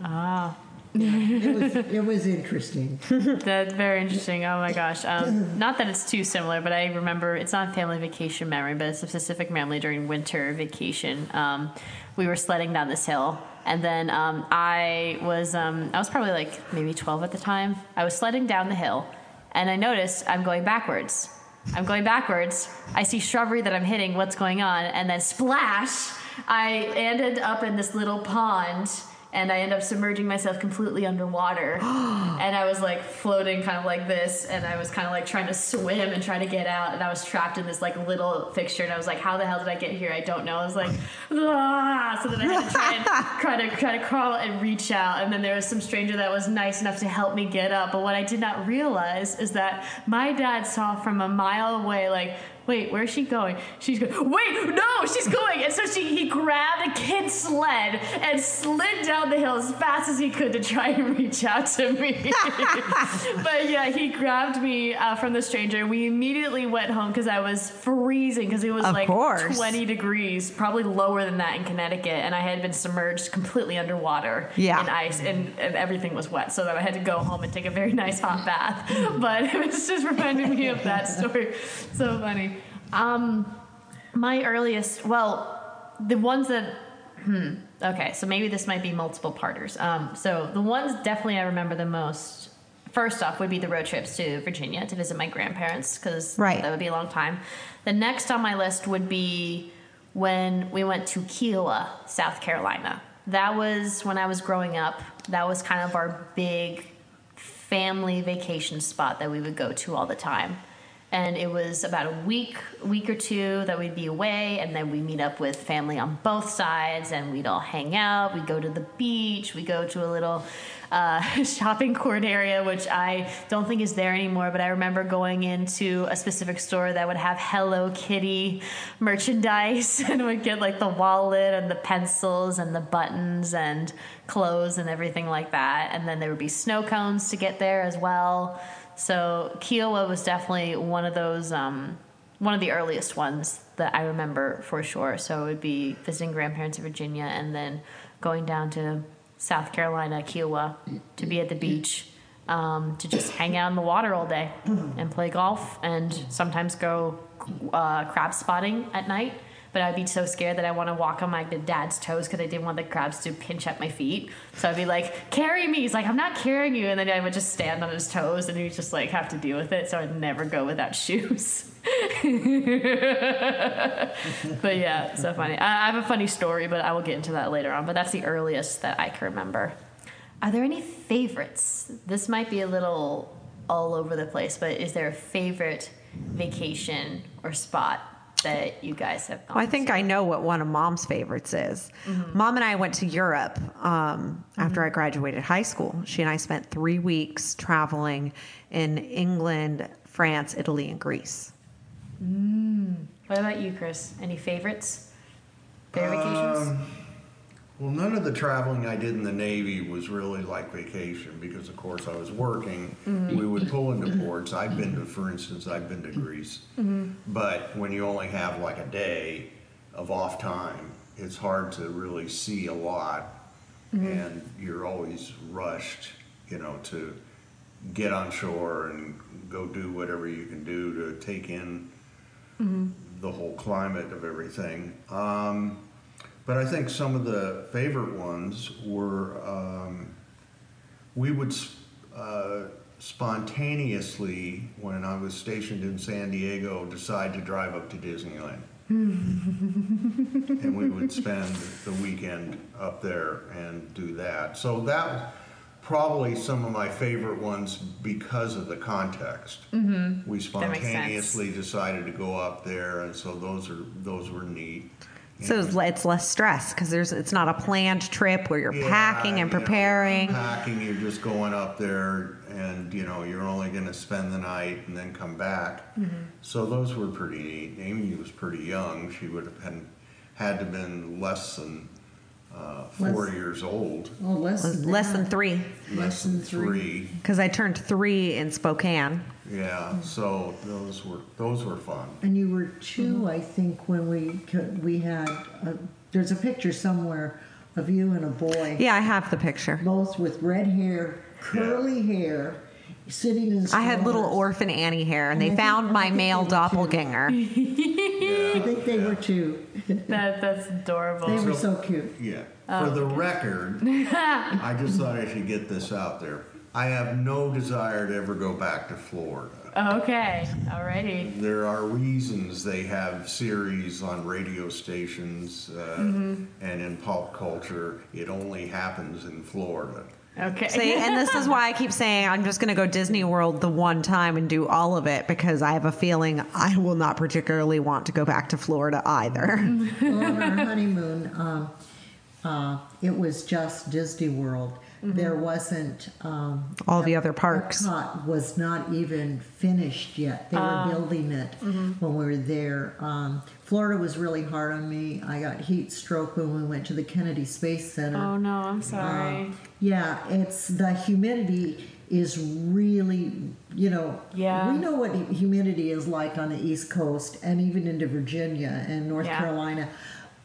Ah. It was *laughs* it was interesting. *laughs* That's very interesting. Oh my gosh. Um, not that it's too similar, but I remember it's not family vacation memory, but it's a specific memory during winter vacation. Um, we were sledding down this hill, and then um, I was um, I was probably like maybe 12 at the time. I was sledding down the hill, and I noticed I'm going backwards. I'm going backwards. I see shrubbery that I'm hitting. What's going on? And then splash! I ended up in this little pond and I end up submerging myself completely underwater. *gasps* and I was like floating kind of like this, and I was kind of like trying to swim and try to get out, and I was trapped in this like little fixture, and I was like, how the hell did I get here? I don't know. I was like, ah! so then I had to try and *laughs* try to try to crawl and reach out, and then there was some stranger that was nice enough to help me get up. But what I did not realize is that my dad saw from a mile away, like wait, where's she going? She's going, wait, no, she's going. And so she, he grabbed a kid's sled and slid down the hill as fast as he could to try and reach out to me. *laughs* but yeah, he grabbed me uh, from the stranger. We immediately went home because I was freezing because it was Of like course. 20 degrees, probably lower than that in Connecticut. And I had been submerged completely underwater Yeah. in ice and, and everything was wet. So that I had to go home and take a very nice hot bath. *laughs* But *laughs* it was just reminding me of that story. So funny. Um, my earliest, well, the ones that, hmm, okay, so maybe this might be multiple parters. Um, so the ones definitely I remember the most. First off, would be the road trips to Virginia to visit my grandparents because Right. that would be a long time. The next on my list would be when we went to Kiawah, South Carolina. That was when I was growing up. That was kind of our big family vacation spot that we would go to all the time. And it was about a week, week or two that we'd be away, and then we meet up with family on both sides, and we'd all hang out. we'd go to the beach. We go to a little uh, *laughs* shopping court area, which I don't think is there anymore. But I remember going into a specific store that would have Hello Kitty merchandise, *laughs* and would get like the wallet and the pencils and the buttons and clothes and everything like that. And then there would be snow cones to get there as well. So Kiawah was definitely one of those, um, one of the earliest ones that I remember for sure. So it would be visiting grandparents in Virginia and then going down to South Carolina, Kiawah, to be at the beach, um, to just hang out in the water all day and play golf and sometimes go uh, crab spotting at night. But I'd be so scared that I want to walk on my dad's toes because I didn't want the crabs to pinch at my feet. So I'd be like, "Carry me." He's like, "I'm not carrying you," and then I would just stand on his toes, and he'd just like have to deal with it. So I'd never go without *laughs* shoes. but yeah, so funny. I, I have a funny story, but I will get into that later on. But that's the earliest that I can remember. Are there any favorites? This might be a little all over the place, but is there a favorite vacation or spot that you guys have gone? Well, I think to? I know what one of mom's favorites is. Mm-hmm. Mom and I went to Europe um, after I mm-hmm. graduated high school. She and I spent three weeks traveling in England, France, Italy, and Greece. Mm. What about you, Chris? Any favorites? Favorite vacations? Um, Well, none of the traveling I did in the Navy was really like vacation because, of course, I was working. Mm-hmm. We would pull into ports. I've been to, for instance, I've been to Greece. Mm-hmm. But when you only have like a day of off time, it's hard to really see a lot. Mm-hmm. And you're always rushed, you know, to get on shore and go do whatever you can do to take in the whole climate of everything. Um, but I think some of the favorite ones were um, we would uh, spontaneously, when I was stationed in San Diego, decide to drive up to Disneyland. *laughs* and we would spend the weekend up there and do that. So that was probably some of my favorite ones because of the context. Mm-hmm. We spontaneously decided to go up there, and so those are those were neat. So it's, it's less stress because there's it's not a planned trip where you're Yeah, packing and you know, preparing. packing, you're just going up there, and you know you're only going to spend the night and then come back. Mm-hmm. So those were pretty neat. Amy was pretty young; she would have hadn't had to have been less than uh, four Less- years old, Oh, less than Less than that. three, less than three. because I turned three in Spokane. Yeah, mm. so those were those were fun. And you were 2 I think, when we could- we had. A, there's a picture somewhere of you and a boy, Yeah, I have the picture. both with red hair, curly hair, sitting in. The I had little orphan Annie hair, and I they think- found I my male they were two. doppelganger. *laughs* I think they were two. That, that's adorable. They were so cute. Yeah. Oh, For the record, *laughs* I just thought I should get this out there. I have no desire to ever go back to Florida. Okay, alrighty. There are reasons they have series on radio stations uh, Mm-hmm. and in pop culture. It only happens in Florida. Okay. See, and this is why I keep saying I'm just going to go Disney World the one time and do all of it because I have a feeling I will not particularly want to go back to Florida either. *laughs* Well, on our honeymoon, um, uh, it was just Disney World. There wasn't. Um, All the other parks. Epcot was not even finished yet. They were building it when we were there. Um, Florida was really hard on me. I got heat stroke when we went to the Kennedy Space Center. oh no, I'm sorry. Yeah, it's the humidity is really, you know, Yeah. we know what humidity is like on the East Coast and even into Virginia and North Yeah. Carolina,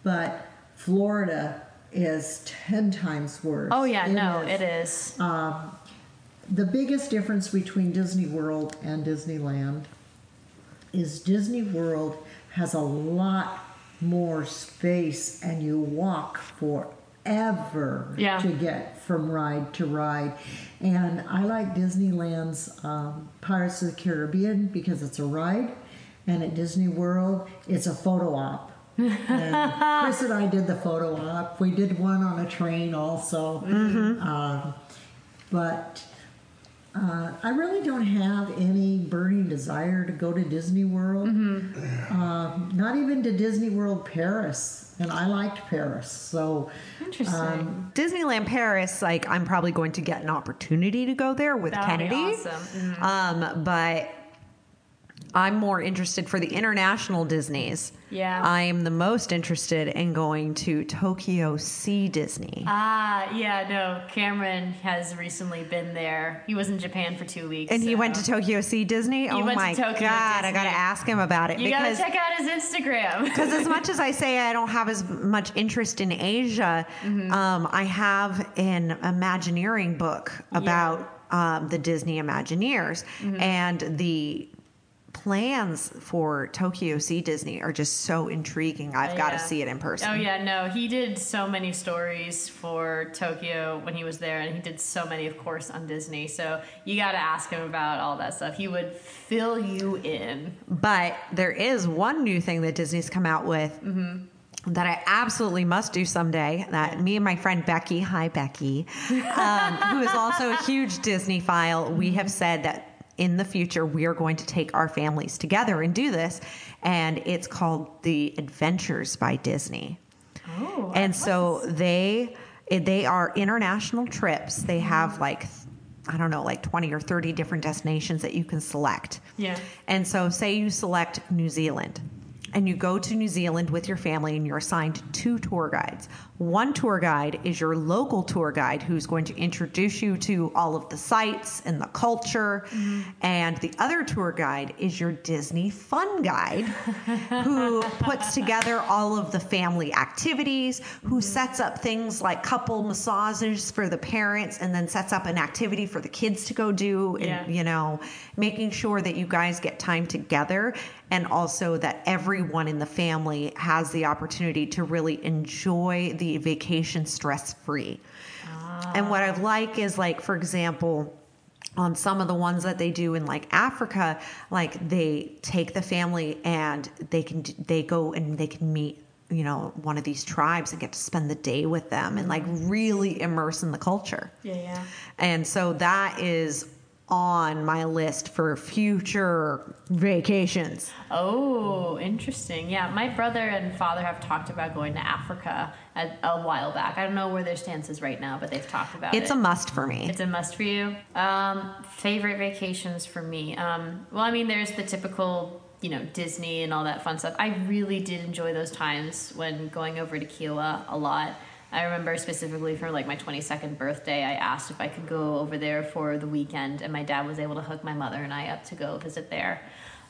but Florida is 10 times worse. oh yeah, It no, is. it is. The biggest difference between Disney World and Disneyland is Disney World has a lot more space and you walk forever Yeah. to get from ride to ride. And I like Disneyland's um, Pirates of the Caribbean because it's a ride, and at Disney World, it's a photo op. and Chris and I did the photo op. We did one on a train also. Um, but uh, I really don't have any burning desire to go to Disney World. Um, not even to Disney World Paris, and I liked Paris. So Interesting. Disneyland Paris, like I'm probably going to get an opportunity to go there with That would be Kennedy. awesome. Mhm. Um, but I'm more interested for the international Disneys. Yeah. I'm the most interested in going to Tokyo Sea Disney. Ah, yeah, no. Cameron has recently been there. He was in Japan for two weeks. and he went to Tokyo Sea Disney. oh went to my god, I gotta ask him about it You gotta because check out his Instagram. *laughs* because as much as I say I don't have as much interest in Asia, Mm-hmm. um, I have an Imagineering book about um, the Disney Imagineers Mm-hmm. and the plans for Tokyo Sea Disney are just so intriguing. I've got to Yeah. see it in person. Oh yeah, no, he did so many stories for Tokyo when he was there, and he did so many, of course, on Disney. So you got to ask him about all that stuff. He would fill you in. But there is one new thing that Disney's come out with Mm-hmm. that I absolutely must do someday. That me and my friend Becky, hi Becky, um, who is also a huge Disneyphile, we have said that in the future we are going to take our families together and do this, and it's called the Adventures by Disney. Oh, and so they they are international trips. They have mm. like I don't know, like 20 or 30 different destinations that you can select. Yeah. And so, say you select New Zealand and you go to New Zealand with your family and you're assigned two tour guides. One tour guide is your local tour guide who's going to introduce you to all of the sites and the culture. Mm-hmm. And the other tour guide is your Disney fun guide *laughs* who puts together all of the family activities, who mm-hmm. sets up things like couple massages for the parents and then sets up an activity for the kids to go do and Yeah. you know, making sure that you guys get time together and also that everyone in the family has the opportunity to really enjoy the vacation stress free. And what I like is like, for example, on some of the ones that they do in like Africa, like they take the family and they can they go and they can meet you know one of these tribes and get to spend the day with them and like really immerse in the culture. Yeah, yeah. And so that is on my list for future vacations. Oh, interesting. Yeah, my brother and father have talked about going to Africa a, a while back. I don't know where their stance is right now, but they've talked about it. It's a must for me. It's a must for you. Um, favorite vacations for me. Um, well, I mean, there's the typical you know, Disney and all that fun stuff. I really did enjoy those times when going over to Kiawah a lot. I remember specifically for like my 22nd birthday, I asked if I could go over there for the weekend, and my dad was able to hook my mother and I up to go visit there.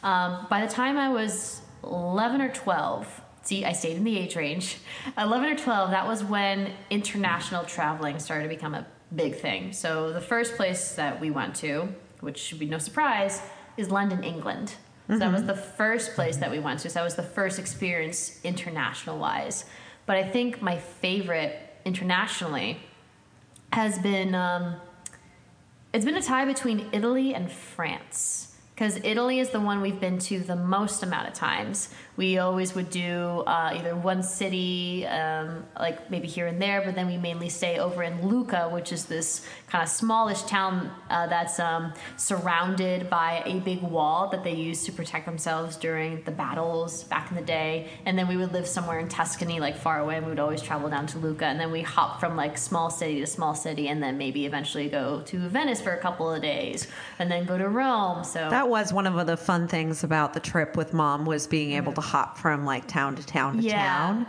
Um, by the time I was 11 or 12, see, I stayed in the age range. *laughs* 11 or 12, that was when international traveling started to become a big thing. So the first place that we went to, which should be no surprise, is London, England. So that was the first place that we went to. So that was the first experience international wise. But I think my favorite internationally has been um, it's been a tie between Italy and France. Because Italy is the one we've been to the most amount of times. We always would do uh, either one city, um, like maybe here and there, but then we mainly stay over in Lucca, which is this kind of smallish town uh, that's um, surrounded by a big wall that they used to protect themselves during the battles back in the day. And then we would live somewhere in Tuscany, like far away, and we would always travel down to Lucca. And then we hop from like small city to small city, and then maybe eventually go to Venice for a couple of days, and then go to Rome. So That was one of the fun things about the trip with mom was being able to hop from like town to town to Yeah. town.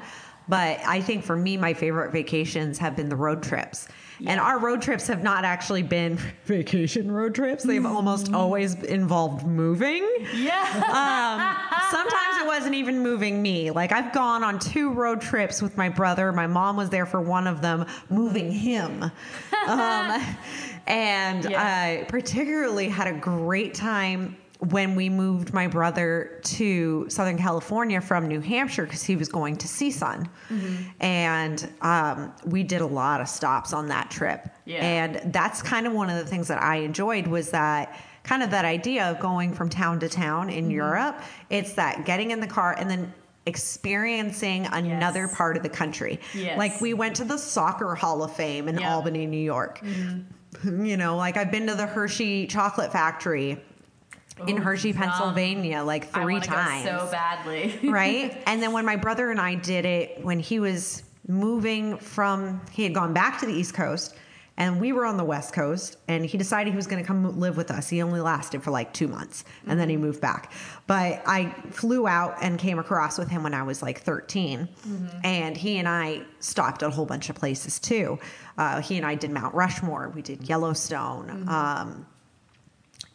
But I think for me, my favorite vacations have been the road trips. And our road trips have not actually been *laughs* vacation road trips. They've almost always involved moving. yeah. Sometimes it wasn't even moving me. Like I've gone on two road trips with my brother. My mom was there for one of them, moving him. *laughs* um, and Yeah. I particularly had a great time when we moved my brother to Southern California from New Hampshire because he was going to CSUN. Mm-hmm. And um, we did a lot of stops on that trip. Yeah. And that's kind of one of the things that I enjoyed was that kind of that idea of going from town to town Mm-hmm. in Europe. It's that getting in the car and then experiencing another Yes. part of the country. Yes. Like we went to the Soccer Hall of Fame in. Mm-hmm. Albany, New York. You know, like I've been to the Hershey Chocolate Factory in Ooh, Hershey, yum. Pennsylvania, like three times so badly. *laughs* right? And then when my brother and I did it, when he was moving from, he had gone back to the East Coast and we were on the West Coast and he decided he was going to come live with us. He only lasted for like two months and then he moved back. But I flew out and came across with him when I was like 13. And he and I stopped at a whole bunch of places too. Uh, he and I did Mount Rushmore, we did Yellowstone. Um,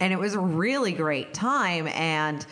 and it was a really great time and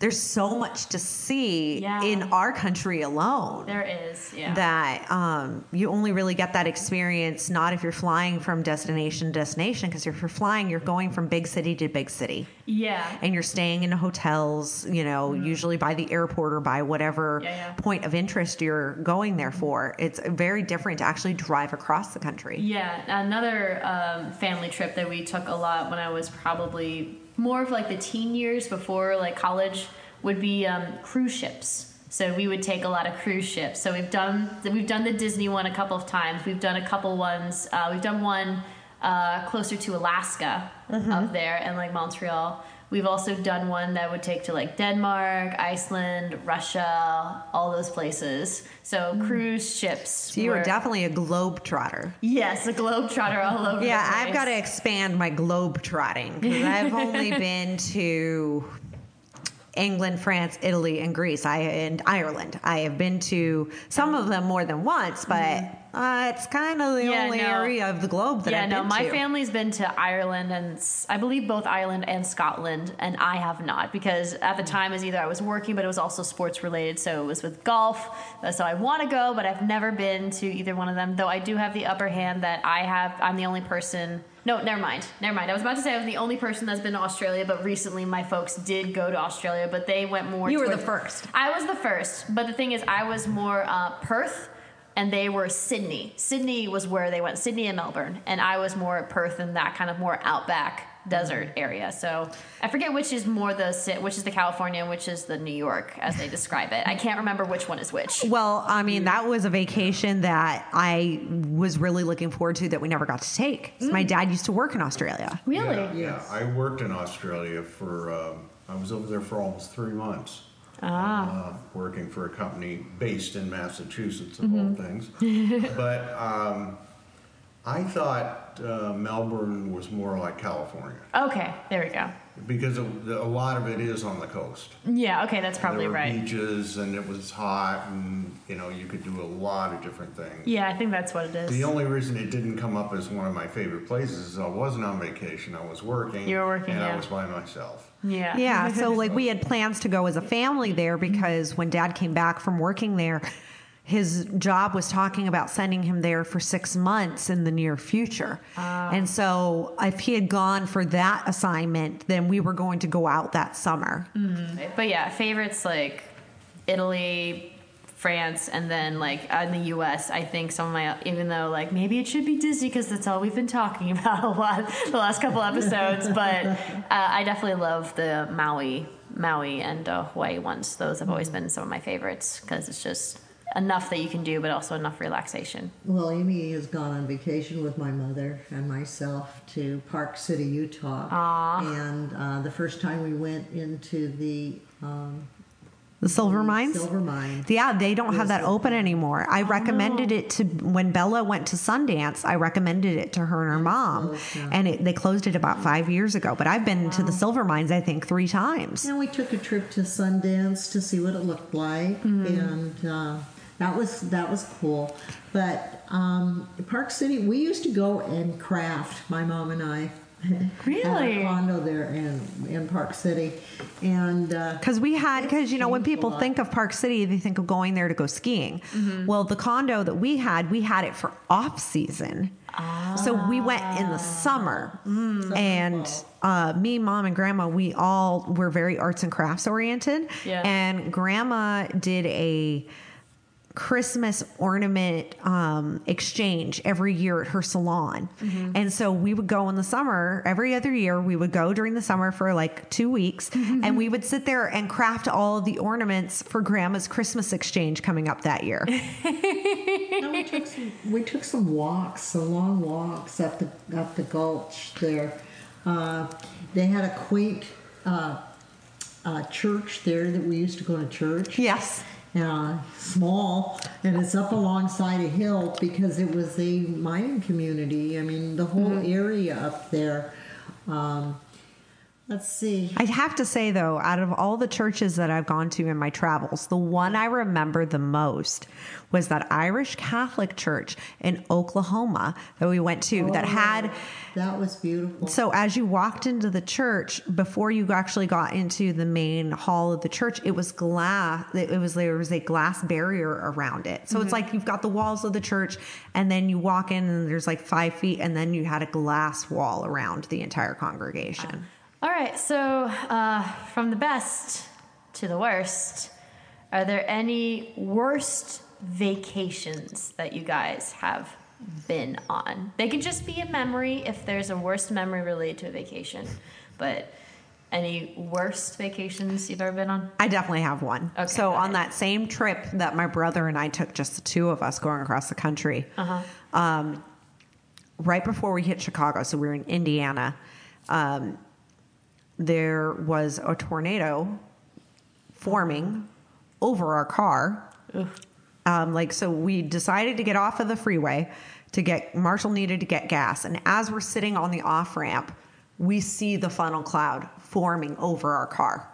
there's so much to see Yeah. in our country alone there is, yeah. that um, you only really get that experience not if you're flying from destination to destination because if you're flying you're going from big city to big city yeah. and you're staying in hotels you know usually by the airport or by whatever Mm-hmm. Yeah, yeah. point of interest you're going there for it's very different to actually drive across the country Yeah, another um, family trip that we took a lot when I was probably more of like the teen years before like college would be um, cruise ships. So we would take a lot of cruise ships. So we've done we've done the Disney one a couple of times. We've done a couple ones. Uh, we've done one uh, closer to Alaska up there and like Montreal. We've also done one that would take to like Denmark, Iceland, Russia, all those places. So mm. cruise ships. so you were were- definitely a globe trotter Yes, a globe trotter all over. Yeah, I've got to expand my globe trotting because I've only *laughs* been to England, France, Italy, and Greece. I and Ireland. I have been to some of them more than once, but uh, it's kind of the Mm-hmm. Yeah, only no. area of the globe that yeah, I've no, my to. family's been to Ireland and I believe both Ireland and Scotland, and I have not because at the time is either I was working, but it was also sports related, so it was with golf. uh, So I want to go, but I've never been to either one of them. Though I do have the upper hand that I have. I'm the only person. No, never mind. Never mind. I was about to say I was the only person that's been to Australia, but recently my folks did go to Australia, but they went more. You were the first. I was the first, but the thing is, I was more uh, Perth, and they were Sydney. Sydney was where they went, Sydney and Melbourne, and I was more Perth and that kind of more outback desert area. So I forget which is more the which is the California and which is the New York as they describe it. I can't remember which one is which. Well, I mean, that was a vacation that I was really looking forward to that we never got to take. 'Cause Mm. My dad used to work in Australia. Really? Yeah, yeah. I worked in Australia for, um, I was over there for almost three months. Ah. Uh, working for a company based in Massachusetts, of all things. but um, I thought uh, Melbourne was more like California Okay, there we go. because of the, a lot of it is on the coast. Yeah, okay, that's probably there were right. Beaches and it was hot, and you know you could do a lot of different things. Yeah, I think that's what it is. The only reason it didn't come up as one of my favorite places is I wasn't on vacation. I was working. You were working, and yeah. I was by myself. yeah. Yeah, so like *laughs* we had plans to go as a family there because when dad came back from working there, his job was talking about sending him there for six months in the near future. And so if he had gone for that assignment, then we were going to go out that summer. But yeah, favorites like Italy, France, and then like in the U.S. I think some of my even though like maybe it should be Disney because that's all we've been talking *laughs* about a lot the last couple episodes. *laughs* but uh, I definitely love the Maui, Maui and uh, Hawaii ones. Those have always been some of my favorites because it's just enough that you can do, but also enough relaxation. Well, Amy has gone on vacation with my mother and myself to Park City, Utah. And uh, the first time we went into the um, The silver mines? silver mine, Yeah, they don't have that Yes. open anymore. I recommended it to when Bella went to Sundance. I recommended it to her and her mom, closed and it, they closed it about five years ago. But I've been to the silver mines, I think, three times. and we took a trip to Sundance to see what it looked like, and uh, that was that was cool. But um, Park City, we used to go and craft. My mom and I. *laughs* Really? Had a condo there in in Park City, and uh, Because we had, because you know, when people think of Park City, they think of going there to go skiing. Well, the condo that we had, we had it for off season. So we went in the summer. And uh, me, mom, and grandma, we all were very arts and crafts oriented. Yeah. And grandma did a Christmas ornament um, exchange every year at her salon. And so we would go in the summer, every other year, we would go during the summer for like two weeks and we would sit there and craft all of the ornaments for grandma's Christmas exchange coming up that year. *laughs* No, we took some. We took some walks, some long walks up the up the gulch there. Uh, they had a quaint uh, uh, church there that we used to go to church. yes. Uh, small, and it's up alongside a hill because it was a mining community. I mean, the whole area up there. Um, let's see. I'd have to say though, out of all the churches that I've gone to in my travels, the one I remember the most was that Irish Catholic church in Oklahoma that we went to that oh, had That was beautiful. So as you walked into the church, before you actually got into the main hall of the church, it was glass. It was there was a glass barrier around it. So it's mm-hmm. like you've got the walls of the church, and then you walk in, and there's like five feet, and then you had a glass wall around the entire congregation. Ah. All right, so uh, from the best to the worst, are there any worst vacations that you guys have been on? They could just be a memory if there's a worst memory related to a vacation, but any worst vacations you've ever been on? I definitely have one. Okay, so on that same trip that my brother and I took, just the two of us going across the country, um, right before we hit Chicago, so we were in Indiana. Um, there was a tornado forming over our car. Um, like so, we decided to get off of the freeway to get. Marshall needed to get gas, and as we're sitting on the off ramp, we see the funnel cloud forming over our car.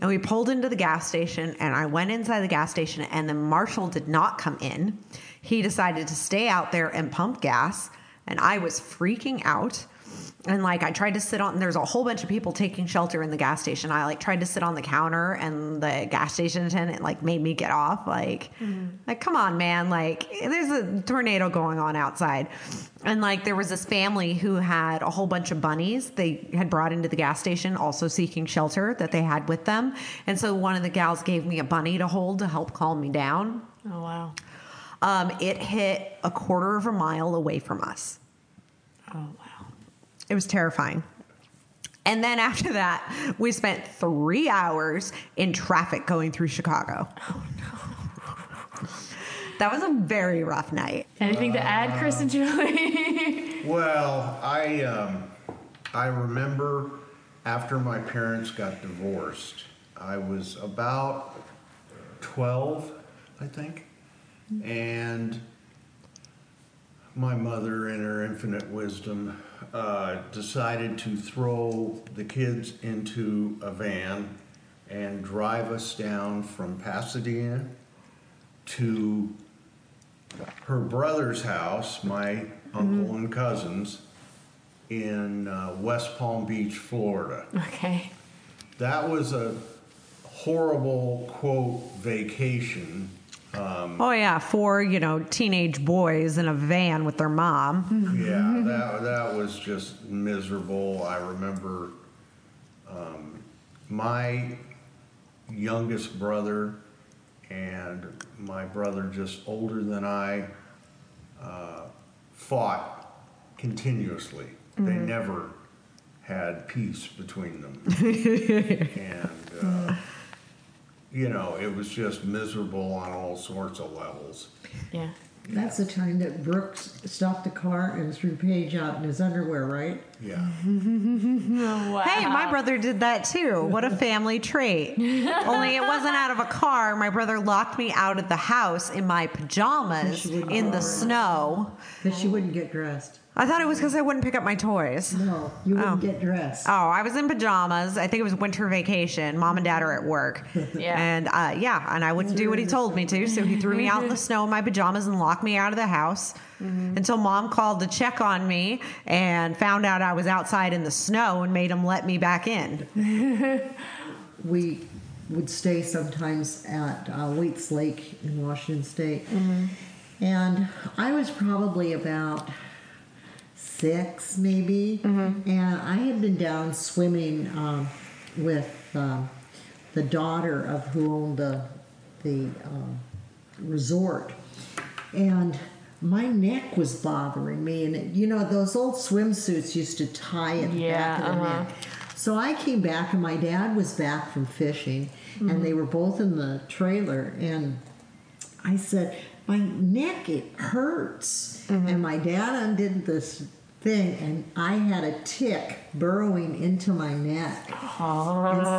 And we pulled into the gas station, and I went inside the gas station, and then Marshall did not come in. He decided to stay out there and pump gas, and I was freaking out. And like I tried to sit on there's a whole bunch of people taking shelter in the gas station. I like tried to sit on the counter and the gas station attendant like made me get off. Like like come on, man. Like there's a tornado going on outside. And like there was this family who had a whole bunch of bunnies they had brought into the gas station also seeking shelter that they had with them. And so one of the gals gave me a bunny to hold to help calm me down. Oh, wow. Um, it hit a quarter of a mile away from us. Oh, wow. It was terrifying. And then after that, we spent three hours in traffic going through Chicago. Oh, no. *laughs* That was a very rough night. Anything to add, Chris and Julie? *laughs* Well, I um, I remember after my parents got divorced, I was about twelve, I think, and my mother, in her infinite wisdom, uh, decided to throw the kids into a van and drive us down from Pasadena to her brother's house, my uncle and cousins, in uh, West Palm Beach, Florida. Okay. That was a horrible, quote, vacation. Oh yeah, four you know teenage boys in a van with their mom. Yeah, that, that was just miserable. I remember um, my youngest brother and my brother, just older than I, uh, fought continuously. They never had peace between them. *laughs* and, uh, you know, it was just miserable on all sorts of levels. Yeah. That's the time that Brooks stopped the car and threw Paige out in his underwear, right? Yeah. Wow. *laughs* Hey, my brother did that too. What a family trait. *laughs* Only it wasn't out of a car. My brother locked me out of the house in my pajamas in the snow. That she wouldn't get dressed. I thought it was because I wouldn't pick up my toys. No, you wouldn't Oh. get dressed. Oh, I was in pajamas. I think it was winter vacation. Mom and dad are at work. *laughs* Yeah. And uh, yeah, and I wouldn't do what he told me to. So he threw me out in the snow in my pajamas and locked me out of the house until mom called to check on me and found out I was outside in the snow and made him let me back in. *laughs* we would stay sometimes at uh, Waitts Lake in Washington State. And I was probably about six, maybe. And I had been down swimming um, with um, the daughter of who owned the, the um, resort. And my neck was bothering me. And, it, you know, those old swimsuits used to tie at the Yeah, back of the uh-huh. neck. So I came back, and my dad was back from fishing, and they were both in the trailer. And I said, My neck, it hurts. And my dad undid this thing, and I had a tick burrowing into my neck. And so,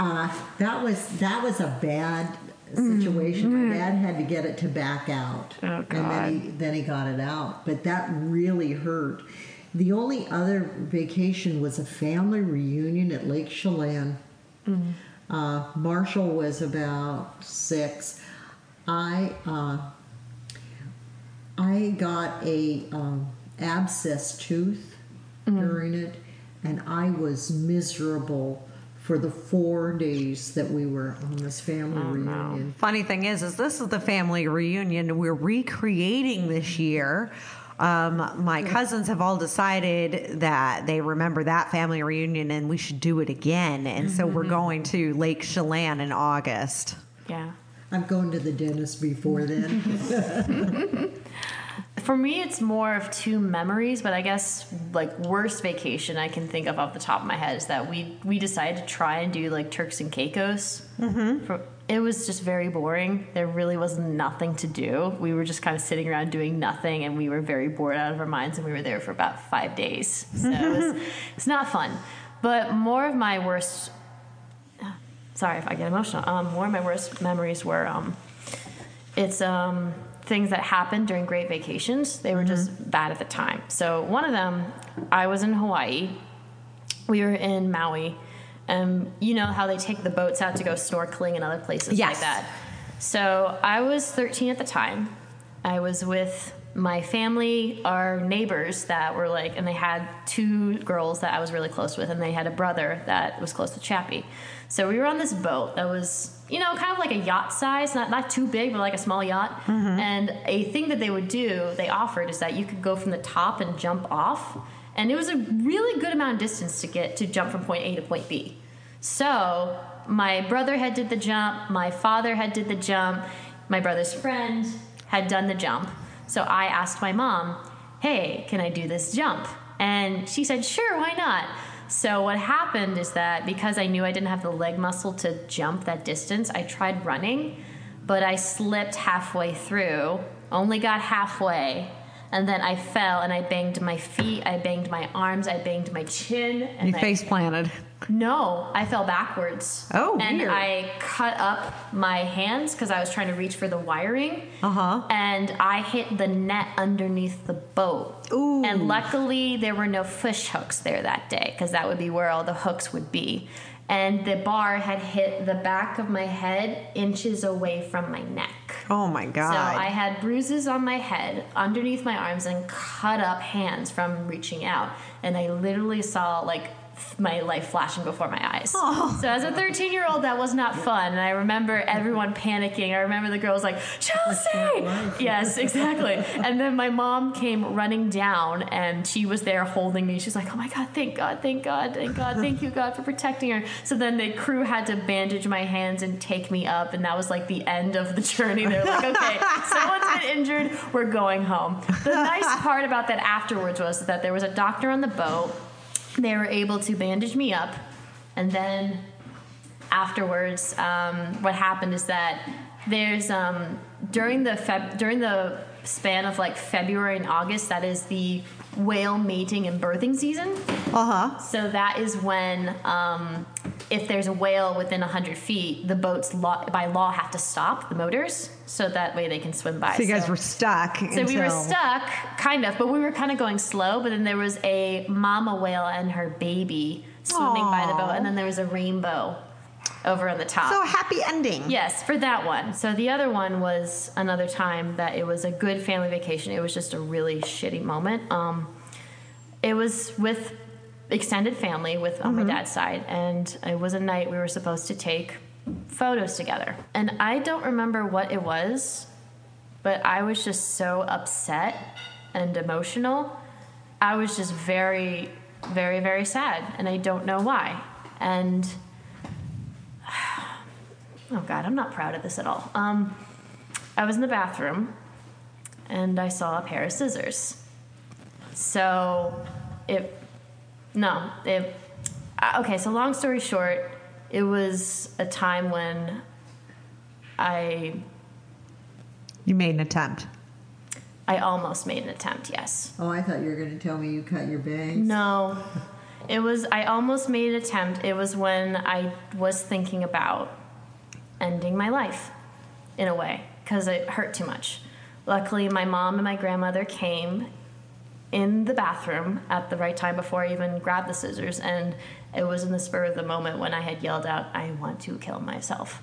uh, that was that was a bad situation. My dad had to get it to back out, Oh, and then he then he got it out. But that really hurt. The only other vacation was a family reunion at Lake Chelan. Uh, Marshall was about six. I uh, I got a um, abscess tooth during it, and I was miserable for the four days that we were on this family reunion. Funny thing is, is this is the family reunion we're recreating this year. Um, my cousins have all decided that they remember that family reunion and we should do it again. And so we're going to Lake Chelan in August. Yeah. I'm going to the dentist before then. *laughs* *laughs* For me, it's more of two memories, but I guess like worst vacation I can think of off the top of my head is that we we decided to try and do like Turks and Caicos. Mm-hmm. For, it was just very boring. There really was nothing to do. We were just kind of sitting around doing nothing, and we were very bored out of our minds. And we were there for about five days, so it was, *laughs* it's not fun. But more of my worst sorry if I get emotional. Um, more of my worst memories were um, it's um, things that happened during great vacations. They were just mm-hmm. bad at the time. So one of them, I was in Hawaii. We were in Maui, and you know how they take the boats out to go snorkeling and other places Yes. like that. So I was 13 at the time. I was with my family, our neighbors that were like, and they had two girls that I was really close with, and they had a brother that was close to Chappie. So we were on this boat that was, you know, kind of like a yacht size, not not too big, but like a small yacht. Mm-hmm. And a thing that they would do, they offered, is that you could go from the top and jump off, and it was a really good amount of distance to get to jump from point A to point B. So my brother had did the jump, my father had did the jump, my brother's friend had done the jump. So I asked my mom, "Hey, can I do this jump?" And she said, "Sure, why not?" So what happened is that because I knew I didn't have the leg muscle to jump that distance, I tried running, but I slipped halfway through, only got halfway, and then I fell and I banged my feet, I banged my arms, I banged my chin, and You I, face planted. no, I fell backwards. Oh, and weird. I cut up my hands because I was trying to reach for the wiring. Uh huh. And I hit the net underneath the boat. Ooh. And luckily, there were no fish hooks there that day because that would be where all the hooks would be. And the bar had hit the back of my head inches away from my neck. Oh my god. So I had bruises on my head, underneath my arms, and cut up hands from reaching out. And I literally saw like my life flashing before my eyes. Oh. So as a 13 year old, that was not fun. And I remember everyone panicking. I remember the girls like, Chelsea! Yes, exactly. And then my mom came running down and she was there holding me. She's like, oh my God, thank God, thank God, thank God, thank you, God, for protecting her. So then the crew had to bandage my hands and take me up. And that was like the end of the journey. They're like, okay, someone's been injured, we're going home. The nice part about that afterwards was that there was a doctor on the boat. They were able to bandage me up. And then afterwards, um, what happened is that there's um, during the Feb- during the span of like February and August, that is the whale mating and birthing season. uh huh. So that is when, um, if there's a whale within 100 feet, the boats law- by law have to stop the motors so that way they can swim by. So you guys were stuck. So we were stuck, kind of, but we were kind of going slow. But then there was a mama whale and her baby swimming by the boat, and then there was a rainbow over on the top. So happy ending. Yes, for that one. So the other one was another time that it was a good family vacation. It was just a really shitty moment. Um, it was with extended family, with on my dad's side, and it was a night we were supposed to take photos together. And I don't remember what it was, but I was just so upset and emotional. I was just very, very, very sad, and I don't know why. And oh god, I'm not proud of this at all. Um, I was in the bathroom, and I saw a pair of scissors. So it, no, it. uh, Okay, so long story short, it was a time when I You made an attempt. I almost made an attempt. Yes. Oh, I thought you were going to tell me you cut your bangs. No. It was I almost made an attempt. It was when I was thinking about ending my life in a way because it hurt too much. Luckily, my mom and my grandmother came in the bathroom at the right time before I even grabbed the scissors, and it was in the spur of the moment when I had yelled out, "I want to kill myself."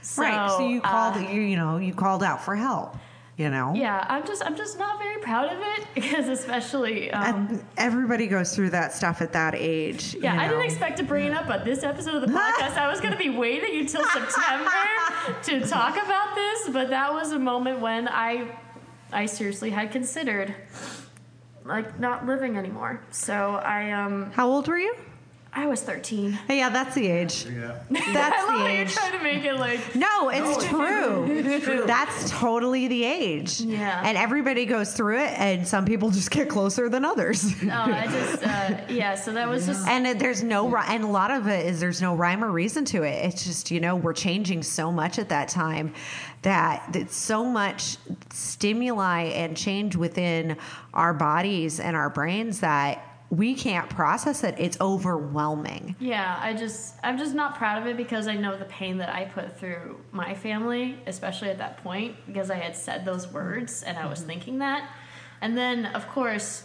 So, right. So you called uh, you you know, you called out for help. You know? yeah, I'm just I'm just not very proud of it *laughs* because especially um, everybody goes through that stuff at that age. Yeah, you I didn't expect to bring it up on this episode of the *laughs* podcast. I was going to be waiting until September *laughs* to talk about this, but that was a moment when I, I seriously had considered, like, not living anymore. So I um How old were you? I was thirteen. Yeah, that's the age. Yeah. That's *laughs* I love the how you're trying to make it like No, it's true. True. That's totally the age. Yeah. And everybody goes through it, and some people just get closer than others. no. I *laughs* just uh, yeah. So that was just And it- there's no, and a lot of it is there's no rhyme or reason to it. It's just, you know, we're changing so much at that time that it's so much stimuli and change within our bodies and our brains that we can't process it. It's overwhelming. Yeah, I just I'm just not proud of it because I know the pain that I put through my family, especially at that point because I had said those words and I Mm-hmm. was thinking that. And then of course,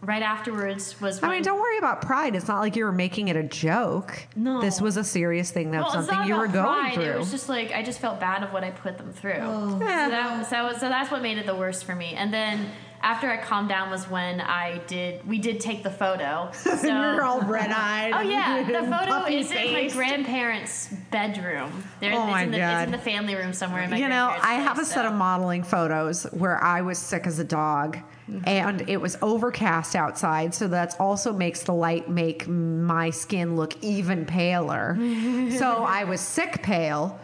right afterwards was I mean, don't worry about pride. It's not like you were making it a joke. No. This was a serious thing. That's well, something not you were going pride. through. It was just like I just felt bad of what I put them through. Oh. So, that, so, so that's what made it the worst for me. And then after I calmed down was when I did we did take the photo. *laughs* So You're all red eyed. *laughs* Oh yeah, the photo is in my grandparents' bedroom. There, Oh, it's, my in the, God. it's in the family room somewhere. In my you know, I have a place, set of modeling photos where I was sick as a dog. And it was overcast outside, so that also makes the light make my skin look even paler. *laughs* so I was sick pale,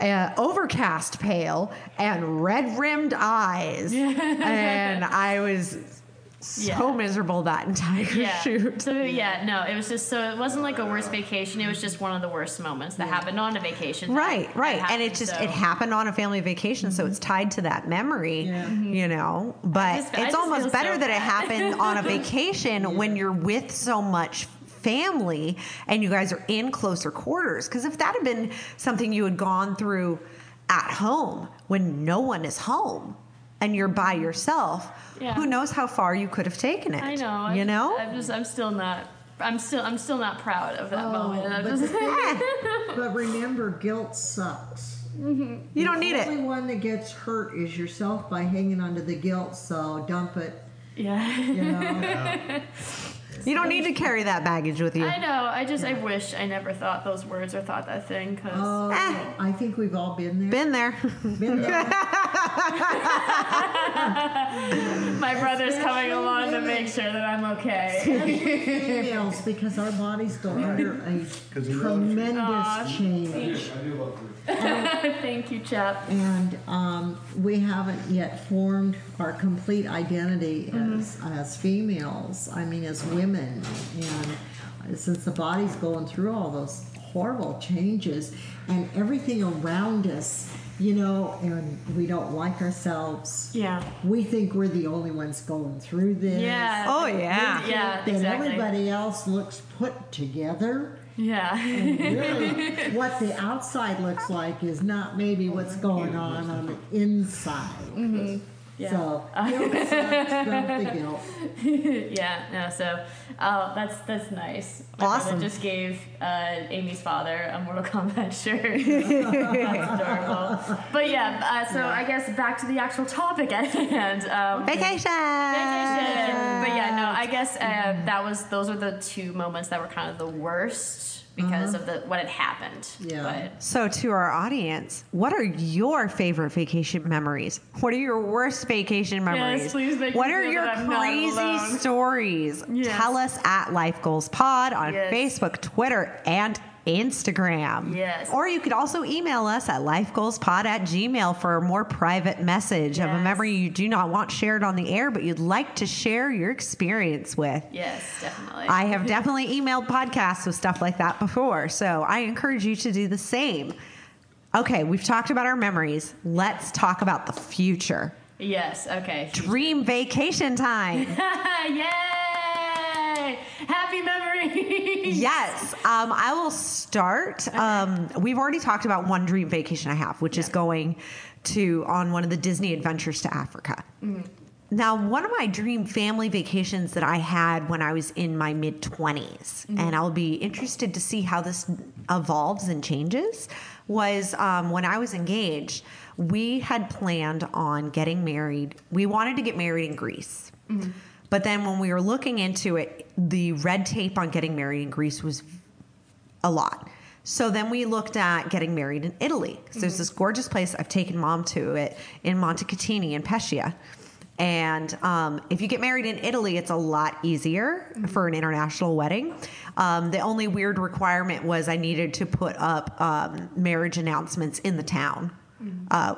uh, overcast pale, and red rimmed eyes. *laughs* and I was so Yeah. miserable that entire Yeah. *laughs* shoot. So yeah, no, it was just so it wasn't like a worst vacation. It was just one of the worst moments that happened on a vacation. that- Right, that right. And it just so- it happened on a family vacation, so mm-hmm. it's tied to that memory, Yeah. Mm-hmm. you know. But just- it's almost better so that it happened on a *laughs* vacation when you're with so much family and you guys are in closer quarters. Because if that had been something you had gone through at home when no one is home and you're by yourself, Yeah. who knows how far you could have taken it? I know. I You know? I'm just. I'm still not. I'm still. I'm still not proud of that Oh, moment. I'm but, just, the *laughs* thing- *laughs* but remember, guilt sucks. Mm-hmm. you don't need it. The only one that gets hurt is yourself by hanging onto the guilt. So dump it. yeah. You know. *laughs* You don't need to carry that baggage with you. I know. I just. I wish I never thought those words or thought that thing because. Oh, Eh. I think we've all been there. Been there. Been there. *laughs* my brother's coming along to make sure that I'm okay. *laughs* females because our bodies go under a 'Cause he loves you. tremendous Aw, change. Thank you, chap. And um, we haven't yet formed our complete identity as, as females, I mean, as women. And since the body's going through all those horrible changes and everything around us, you know, and we don't like ourselves. Yeah. We think we're the only ones going through this. Yeah. Oh yeah. Yeah. That Exactly. everybody else looks put together. Yeah. really what the outside looks like is not maybe what's going on on the inside. Mm-hmm. Yeah. So guilt sucks, dump the guilt. *laughs* yeah, no, so oh, that's that's nice. My Awesome. just gave uh, Amy's father a Mortal Kombat *laughs* shirt. *laughs* that's adorable. But yeah, uh, so I guess back to the actual topic at hand. Um, Vacation. vacation. But yeah, no, I guess uh, that was those were the two moments that were kind of the worst because uh-huh. of the what had happened. Yeah. But So, to our audience, what are your favorite vacation memories? What are your worst vacation memories? please make what are your that I'm not crazy stories? Yes. Tell us at Life Goals Pod on Yes. Facebook, Twitter, and Instagram. Yes. Or you could also email us at lifegoalspod at gmail for a more private message of a memory you do not want shared on the air, but you'd like to share your experience with. yes, definitely. I have definitely emailed podcasts with stuff like that before, so I encourage you to do the same. Okay, we've talked about our memories. Let's talk about the future. yes. Okay. Dream vacation time. *laughs* Yay! Happy memories. yes, um, I will start. Um, we've already talked about one dream vacation I have, which is going to on one of the Disney adventures to Africa. Now, one of my dream family vacations that I had when I was in my mid 20s, and I'll be interested to see how this evolves and changes, was um, when I was engaged. We had planned on getting married. We wanted to get married in Greece. But then when we were looking into it, the red tape on getting married in Greece was a lot. So then we looked at getting married in Italy. So there's this gorgeous place. I've taken mom to it in Montecatini in Pescia. And um, if you get married in Italy, it's a lot easier for an international wedding. Um, the only weird requirement was I needed to put up um, marriage announcements in the town, uh,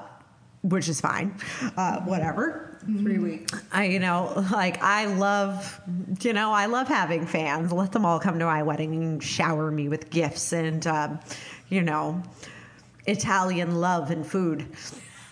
which is fine. Uh, whatever. Three weeks. I, you know, like I love, you know, I love having fans. Let them all come to my wedding and shower me with gifts and, um, you know, Italian love and food.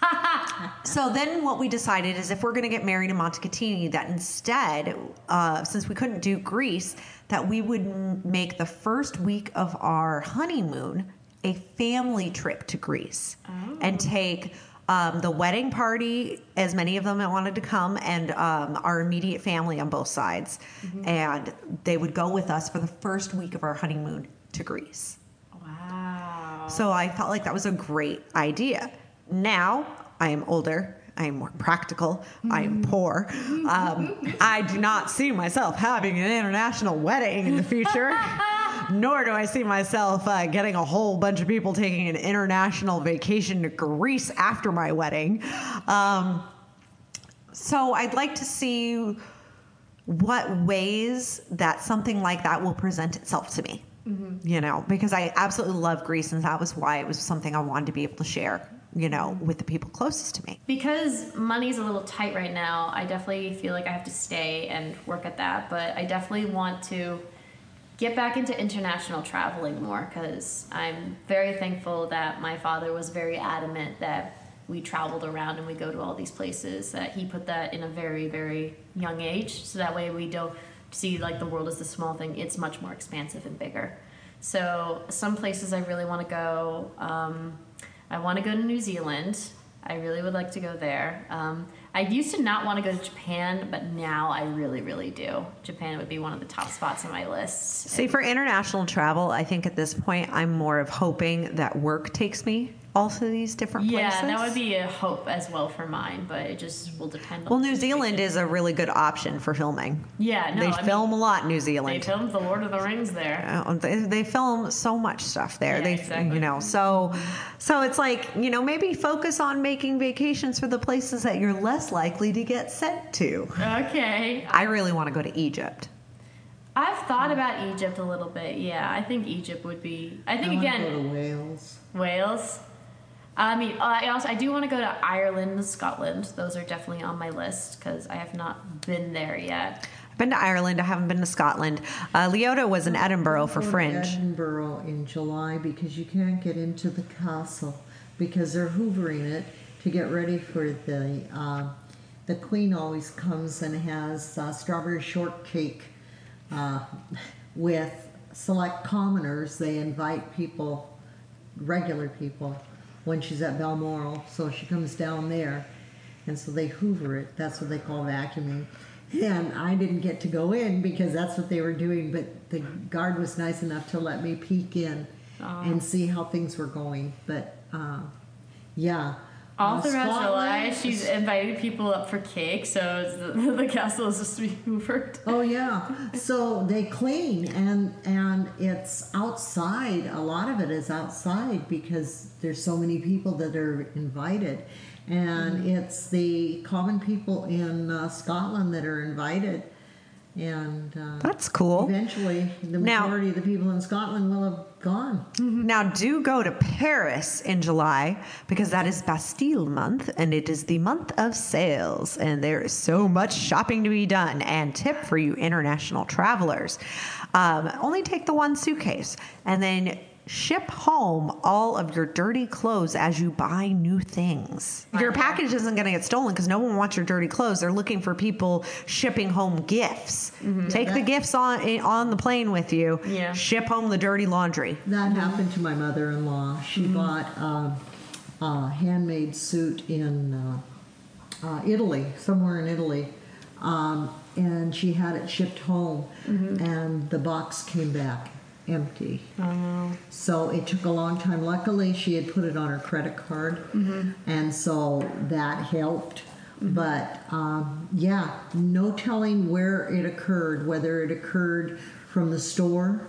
*laughs* so then what we decided is if we're going to get married in Montecatini, that instead, uh, since we couldn't do Greece, that we would make the first week of our honeymoon a family trip to Greece and take um, the wedding party, as many of them that wanted to come, and um, our immediate family on both sides. And they would go with us for the first week of our honeymoon to Greece. Wow. So I felt like that was a great idea. Now I am older. I am more practical. I am poor. *laughs* Um, I do not see myself having an international wedding in the future, *laughs* nor do I see myself uh, getting a whole bunch of people taking an international vacation to Greece after my wedding. Um, so I'd like to see what ways that something like that will present itself to me. You know, because I absolutely love Greece, and that was why it was something I wanted to be able to share you know, with the people closest to me. because money's a little tight right now i definitely feel like i have to stay and work at that but i definitely want to get back into international traveling more because i'm very thankful that my father was very adamant that we traveled around and we go to all these places that he put that in a very very young age so that way we don't see like the world as a small thing it's much more expansive and bigger so some places i really want to go um, I want to go to New Zealand. I really would like to go there. Um, I used to not want to go to Japan, but now I really, really do. Japan would be one of the top spots on my list. See, for international travel, I think at this point I'm more of hoping that work takes me also these different Yeah, places. Yeah, that would be a hope as well for mine, but it just will depend. on Well, New Zealand is a really good option for filming. Yeah, no, they I mean, film a lot in New Zealand. They Zealand. filmed The Lord of the Rings there. Uh, they, they film so much stuff there. Yeah, they, exactly. you know, so so it's like you know maybe focus on making vacations for the places that you're less likely to get sent to. Okay, I really want to go to Egypt. I've thought about Egypt a little bit. Yeah, I think Egypt would be. I think I again, go to Wales. Wales. I mean, uh, I also I do want to go to Ireland and Scotland. Those are definitely on my list because I have not been there yet. I've been to Ireland. I haven't been to Scotland. Uh, Leota was in Edinburgh for Fringe. Edinburgh in July because you can't get into the castle because they're hoovering it to get ready for the. Uh, the Queen always comes and has uh, strawberry shortcake uh, with select commoners. They invite people, regular people, when she's at Balmoral. So she comes down there, and so they hoover it. That's what they call vacuuming. And I didn't get to go in because that's what they were doing, but the guard was nice enough to let me peek in and see how things were going. But uh, yeah. All Uh, throughout July, she's inviting people up for cake, so the, *laughs* the castle is just hoovered. Oh yeah. So they clean and and it's outside. A lot of it is outside because there's so many people that are invited. And it's the common people in uh, Scotland that are invited. And uh, That's cool. eventually, the Now- majority of the people in Scotland will have gone. Now, do go to Paris in July because that is Bastille month and it is the month of sales. And there is so much shopping to be done. And tip for you international travelers um, only take the one suitcase and then ship home all of your dirty clothes as you buy new things. Your package isn't going to get stolen because no one wants your dirty clothes. They're looking for people shipping home gifts. Take the gifts on on the plane with you. Yeah. Ship home the dirty laundry. That happened to my mother-in-law. She bought um, a handmade suit in uh, uh, Italy, somewhere in Italy, um, and she had it shipped home, and the box came back empty. So it took a long time. Luckily, she had put it on her credit card, and so that helped. But um, yeah, no telling where it occurred, whether it occurred from the store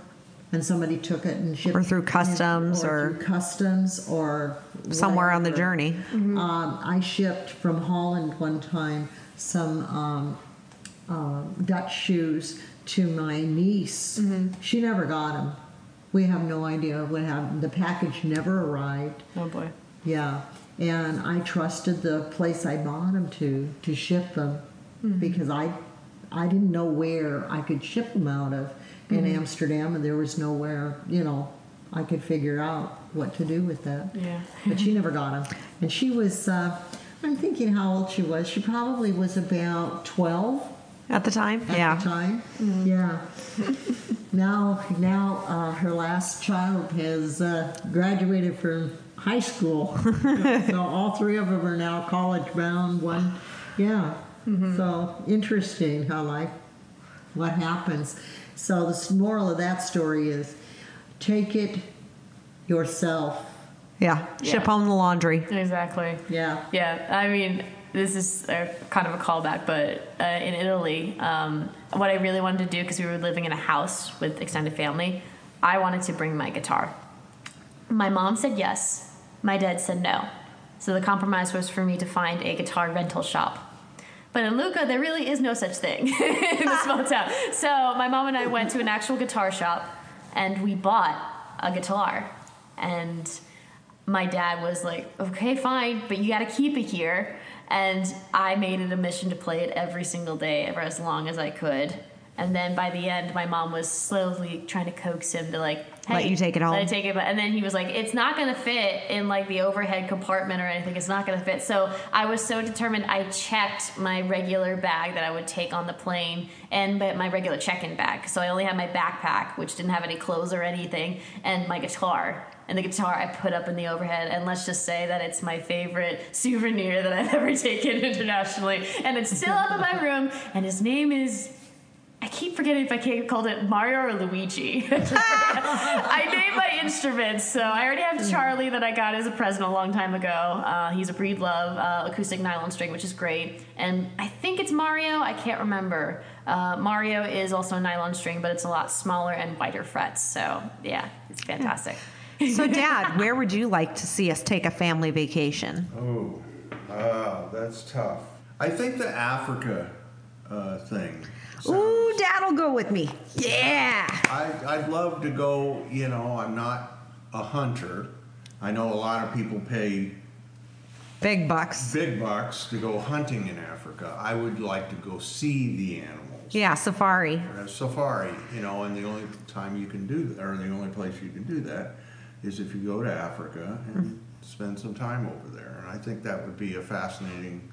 and somebody took it and shipped Or through it, customs or- through customs or Somewhere on the whatever. journey. Um, I shipped from Holland one time some um, uh, Dutch shoes to my niece. Mm-hmm. She never got them. We have no idea what happened. The package never arrived. Oh boy. Yeah, and I trusted the place I bought them to to ship them mm-hmm. because I I didn't know where I could ship them out of in mm-hmm. Amsterdam, and there was nowhere you know I could figure out what to do with that. Yeah. but she *laughs* never got them, and she was. Uh, I'm thinking how old she was. She probably was about twelve At the time? Yeah. At yeah. the time. Yeah. now, now uh, her last child has uh, graduated from high school, *laughs* so all three of them are now college bound. One, yeah. So interesting how life, what happens. So the moral of that story is, take it yourself. Yeah. Ship Yeah. home the laundry. Exactly. Yeah. Yeah, I mean, this is a, kind of a callback, but uh, in Italy, um, what I really wanted to do, because we were living in a house with extended family, I wanted to bring my guitar. My mom said yes, my dad said no. So the compromise was for me to find a guitar rental shop. But in Lucca, there really is no such thing *laughs* in the small town. *laughs* So my mom and I went to an actual guitar shop and we bought a guitar. And my dad was like, okay, fine, but you got to keep it here. And I made it a mission to play it every single day for as long as I could. And then by the end, my mom was slowly trying to coax him to like hey, Let you take it home. Let I take it, but and then he was like, "It's not going to fit in like the overhead compartment or anything. It's not going to fit." So I was so determined. I checked my regular bag that I would take on the plane and my regular check-in bag. So I only had my backpack, which didn't have any clothes or anything, and my guitar. And the guitar I put up in the overhead, and let's just say that it's my favorite souvenir that I've ever *laughs* taken internationally, and it's still up in my room. And his name is I keep forgetting if I called it Mario or Luigi. *laughs* I named my instruments, so I already have Charlie that I got as a present a long time ago. Uh, he's a Breedlove uh, acoustic nylon string, which is great, and I think it's Mario. I can't remember. Uh, Mario is also a nylon string, but it's a lot smaller and wider frets. So yeah, it's fantastic. So, *laughs* Dad, where would you like to see us take a family vacation? Oh, uh, that's tough. I think the Africa uh, thing. Ooh, Dad'll go with me. Yeah. I, I'd love to go, you know, I'm not a hunter. I know a lot of people pay Big bucks. big bucks to go hunting in Africa. I would like to go see the animals. Yeah, safari. Uh, Safari, you know, and the only time you can do that, or the only place you can do that, is if you go to Africa and spend some time over there. And I think that would be a fascinating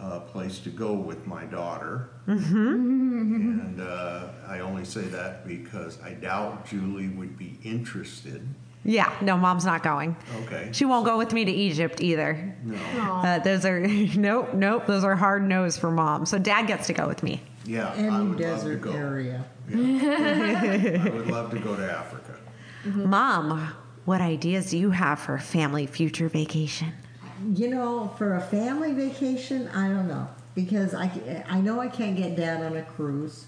uh, place to go with my daughter. And uh, I only say that because I doubt Julie would be interested. Yeah, no, mom's not going. Okay. She won't go with me to Egypt either. No. Uh, those are *laughs* nope, nope. Those are hard no's for mom. So dad gets to go with me. Yeah, I Any would love to desert go. area. *laughs* I would love to go to Africa. Mom, what ideas do you have for a family future vacation? You know, for a family vacation, I don't know because I I know I can't get dad on a cruise.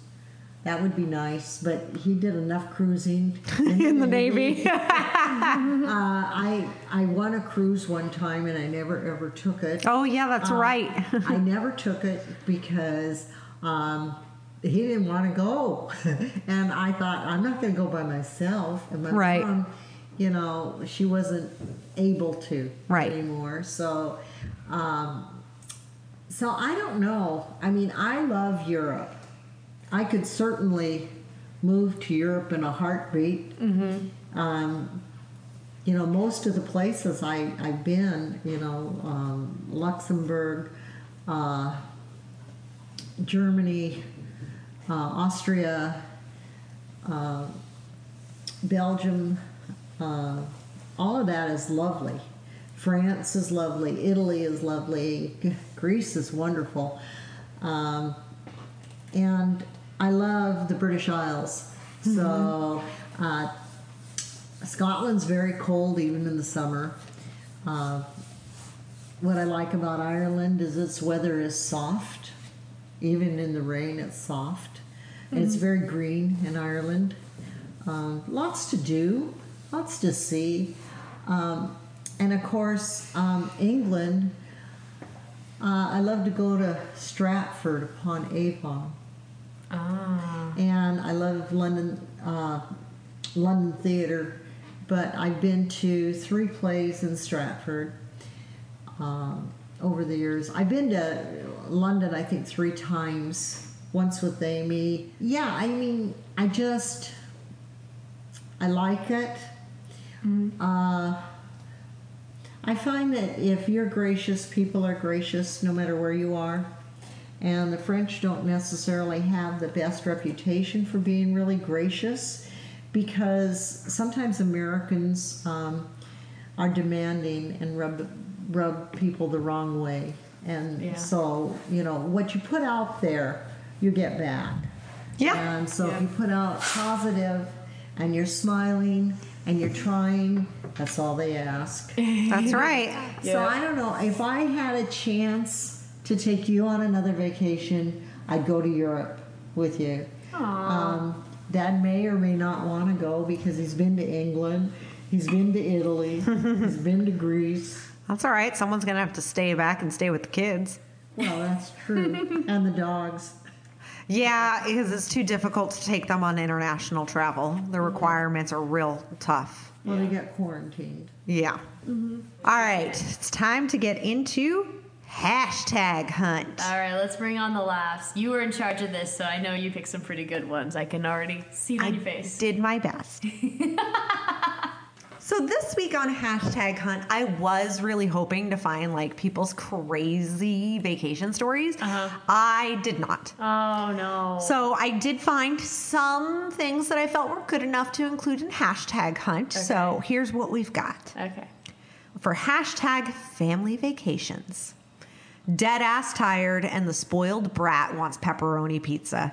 That would be nice, but he did enough cruising *laughs* In the Navy. uh, I I won a cruise one time and I never ever took it. oh yeah, that's Uh, right. *laughs* I never took it because um, he didn't want to go, *laughs* and I thought I'm not going to go by myself. And my Right. mom, you know, she wasn't able to Right. anymore. So, um, so I don't know. I mean, I love Europe. I could certainly move to Europe in a heartbeat. Um, you know, most of the places I, I've been, you know, um, Luxembourg, uh, Germany, uh, Austria, uh, Belgium, uh, all of that is lovely. France is lovely. Italy is lovely. *laughs* Greece is wonderful. Um, and I love the British Isles. So uh, Scotland's very cold even in the summer. Uh, what I like about Ireland is its weather is soft. Even in the rain, it's soft. And it's very green in Ireland. Um, lots to do, lots to see. Um, and of course, um, England, uh, I love to go to Stratford upon Avon. And I love London, uh, London theater, but I've been to three plays in Stratford um, over the years. I've been to London, I think, three times. Once with Amy. Yeah, I mean, I just, I like it. Uh, I find that if you're gracious, people are gracious no matter where you are. And the French don't necessarily have the best reputation for being really gracious because sometimes Americans um, are demanding and rub, rub people the wrong way. And Yeah. so, you know, what you put out there, you get back. Yeah. And so if you put out positive and you're smiling and you're trying, that's all they ask. *laughs* That's right. So I don't know if I had a chance to take you on another vacation, I'd go to Europe with you. Um, Dad may or may not want to go because he's been to England, he's been to Italy, *laughs* he's been to Greece. That's all right. Someone's gonna have to stay back and stay with the kids. Well, that's true, *laughs* and the dogs. Yeah, because it's too difficult to take them on international travel. The mm-hmm. requirements are real tough. Well, they get quarantined. Yeah. Mm-hmm. All right, it's time to get into hashtag hunt. All right, let's bring on the laughs. You were in charge of this, so I know you picked some pretty good ones. I can already see it on I your face. did my best. *laughs* so this week on hashtag hunt, I was really hoping to find like people's crazy vacation stories. Uh-huh. I did not. Oh no. So I did find some things that I felt were good enough to include in hashtag hunt. So here's what we've got okay. for hashtag family vacations. Dead ass tired and the spoiled brat wants pepperoni pizza.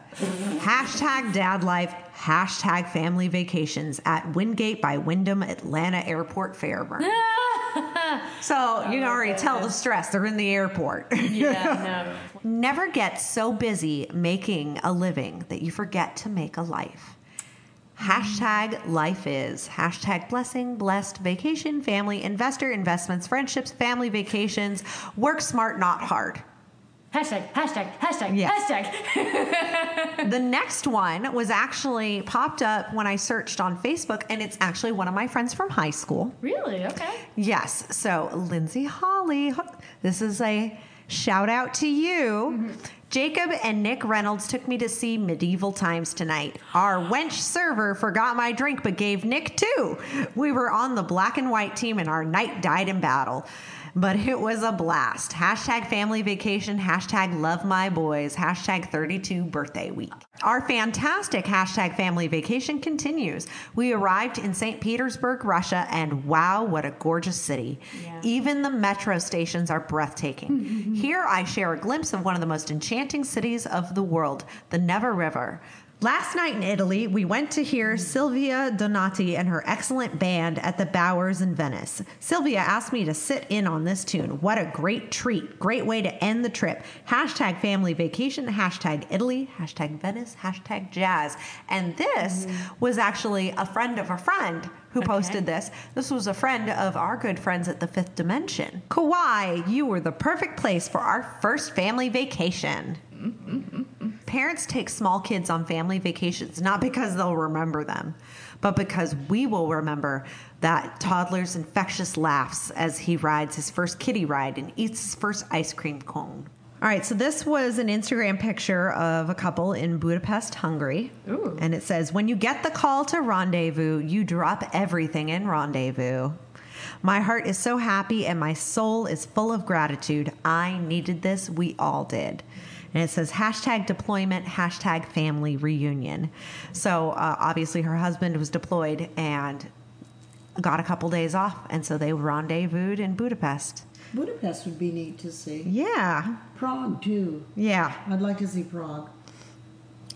hashtag dad life. Hashtag family vacations at Wingate by Wyndham Atlanta Airport Fairburn. *laughs* so you can already tell the stress. They're in the airport. Yeah, *laughs* Never get so busy making a living that you forget to make a life. Hashtag life is. Hashtag blessing, blessed, vacation, family, investor, investments, friendships, family vacations. Work smart, not hard. Hashtag, hashtag, hashtag, Yes. hashtag. *laughs* The next one was actually popped up when I searched on Facebook, and it's actually one of my friends from high school. really? Okay. Yes. So, Lindsay Holly, this is a shout out to you. Mm-hmm. Jacob and Nick Reynolds took me to see Medieval Times tonight. Our wench server forgot my drink but gave Nick two. We were on the black and white team and our knight died in battle. But it was a blast. Hashtag family vacation, hashtag love my boys, hashtag 32 birthday week. Our fantastic hashtag family vacation continues. We arrived in St. Petersburg, Russia, and wow, what a gorgeous city. Yeah. Even the metro stations are breathtaking. *laughs* Here I share a glimpse of one of the most enchanting cities of the world, the Neva River. Last night in Italy, we went to hear Silvia Donati and her excellent band at the Bowers in Venice. Silvia asked me to sit in on this tune. What a great treat. Great way to end the trip. Hashtag family vacation, hashtag Italy, hashtag Venice, hashtag jazz. And this mm. was actually a friend of a friend who posted this. This was a friend of our good friends at the Fifth Dimension. Kauai, you were the perfect place for our first family vacation. Parents take small kids on family vacations not because they'll remember them, but because we will remember that toddler's infectious laughs as he rides his first kiddie ride and eats his first ice cream cone. All right, so this was an Instagram picture of a couple in Budapest, Hungary. Ooh. And it says, When you get the call to rendezvous, you drop everything in rendezvous. My heart is so happy and my soul is full of gratitude. I needed this. We all did. And it says hashtag deployment, hashtag family reunion. So uh, obviously her husband was deployed and got a couple days off. And so they rendezvoused in Budapest. Budapest would be neat to see. Yeah. Prague too. Yeah. I'd like to see Prague.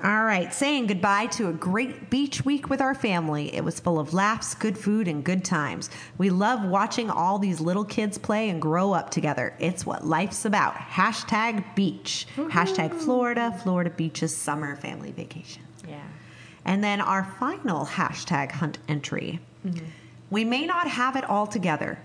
All right, saying goodbye to a great beach week with our family. It was full of laughs, good food, and good times. We love watching all these little kids play and grow up together. It's what life's about. Hashtag beach. Hashtag Florida, Florida beaches, summer family vacation. Yeah. And then our final hashtag hunt entry. Mm-hmm. We may not have it all together,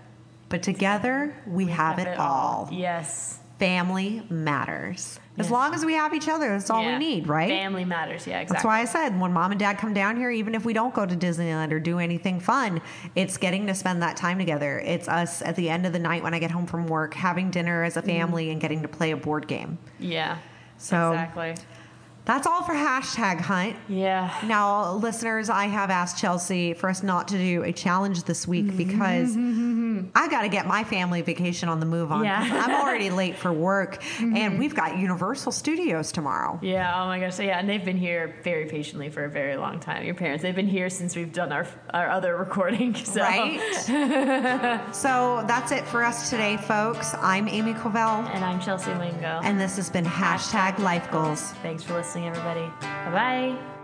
but together we, have, it, all. Yes. Family matters. As Yes. long as we have each other, that's all Yeah. we need, right? Family matters. Yeah, exactly. That's why I said when mom and dad come down here, even if we don't go to Disneyland or do anything fun, it's getting to spend that time together. It's us at the end of the night when I get home from work, having dinner as a mm-hmm. family and getting to play a board game. Yeah. So Exactly. That's all for hashtag hunt. Yeah. Now, listeners, I have asked Chelsea for us not to do a challenge this week mm-hmm. because *laughs* I got to get my family vacation on the move on. Yeah. I'm already *laughs* late for work, and mm-hmm. we've got Universal Studios tomorrow. Yeah. Oh my gosh. So yeah, and they've been here very patiently for a very long time. Your parents, they've been here since we've done our our other recording. *laughs* So. Right? so that's it for us today, folks. I'm Amy Covell, And I'm Chelsea Wingo. and this has been hashtag Life Goals. Thanks for listening, everybody. Bye bye.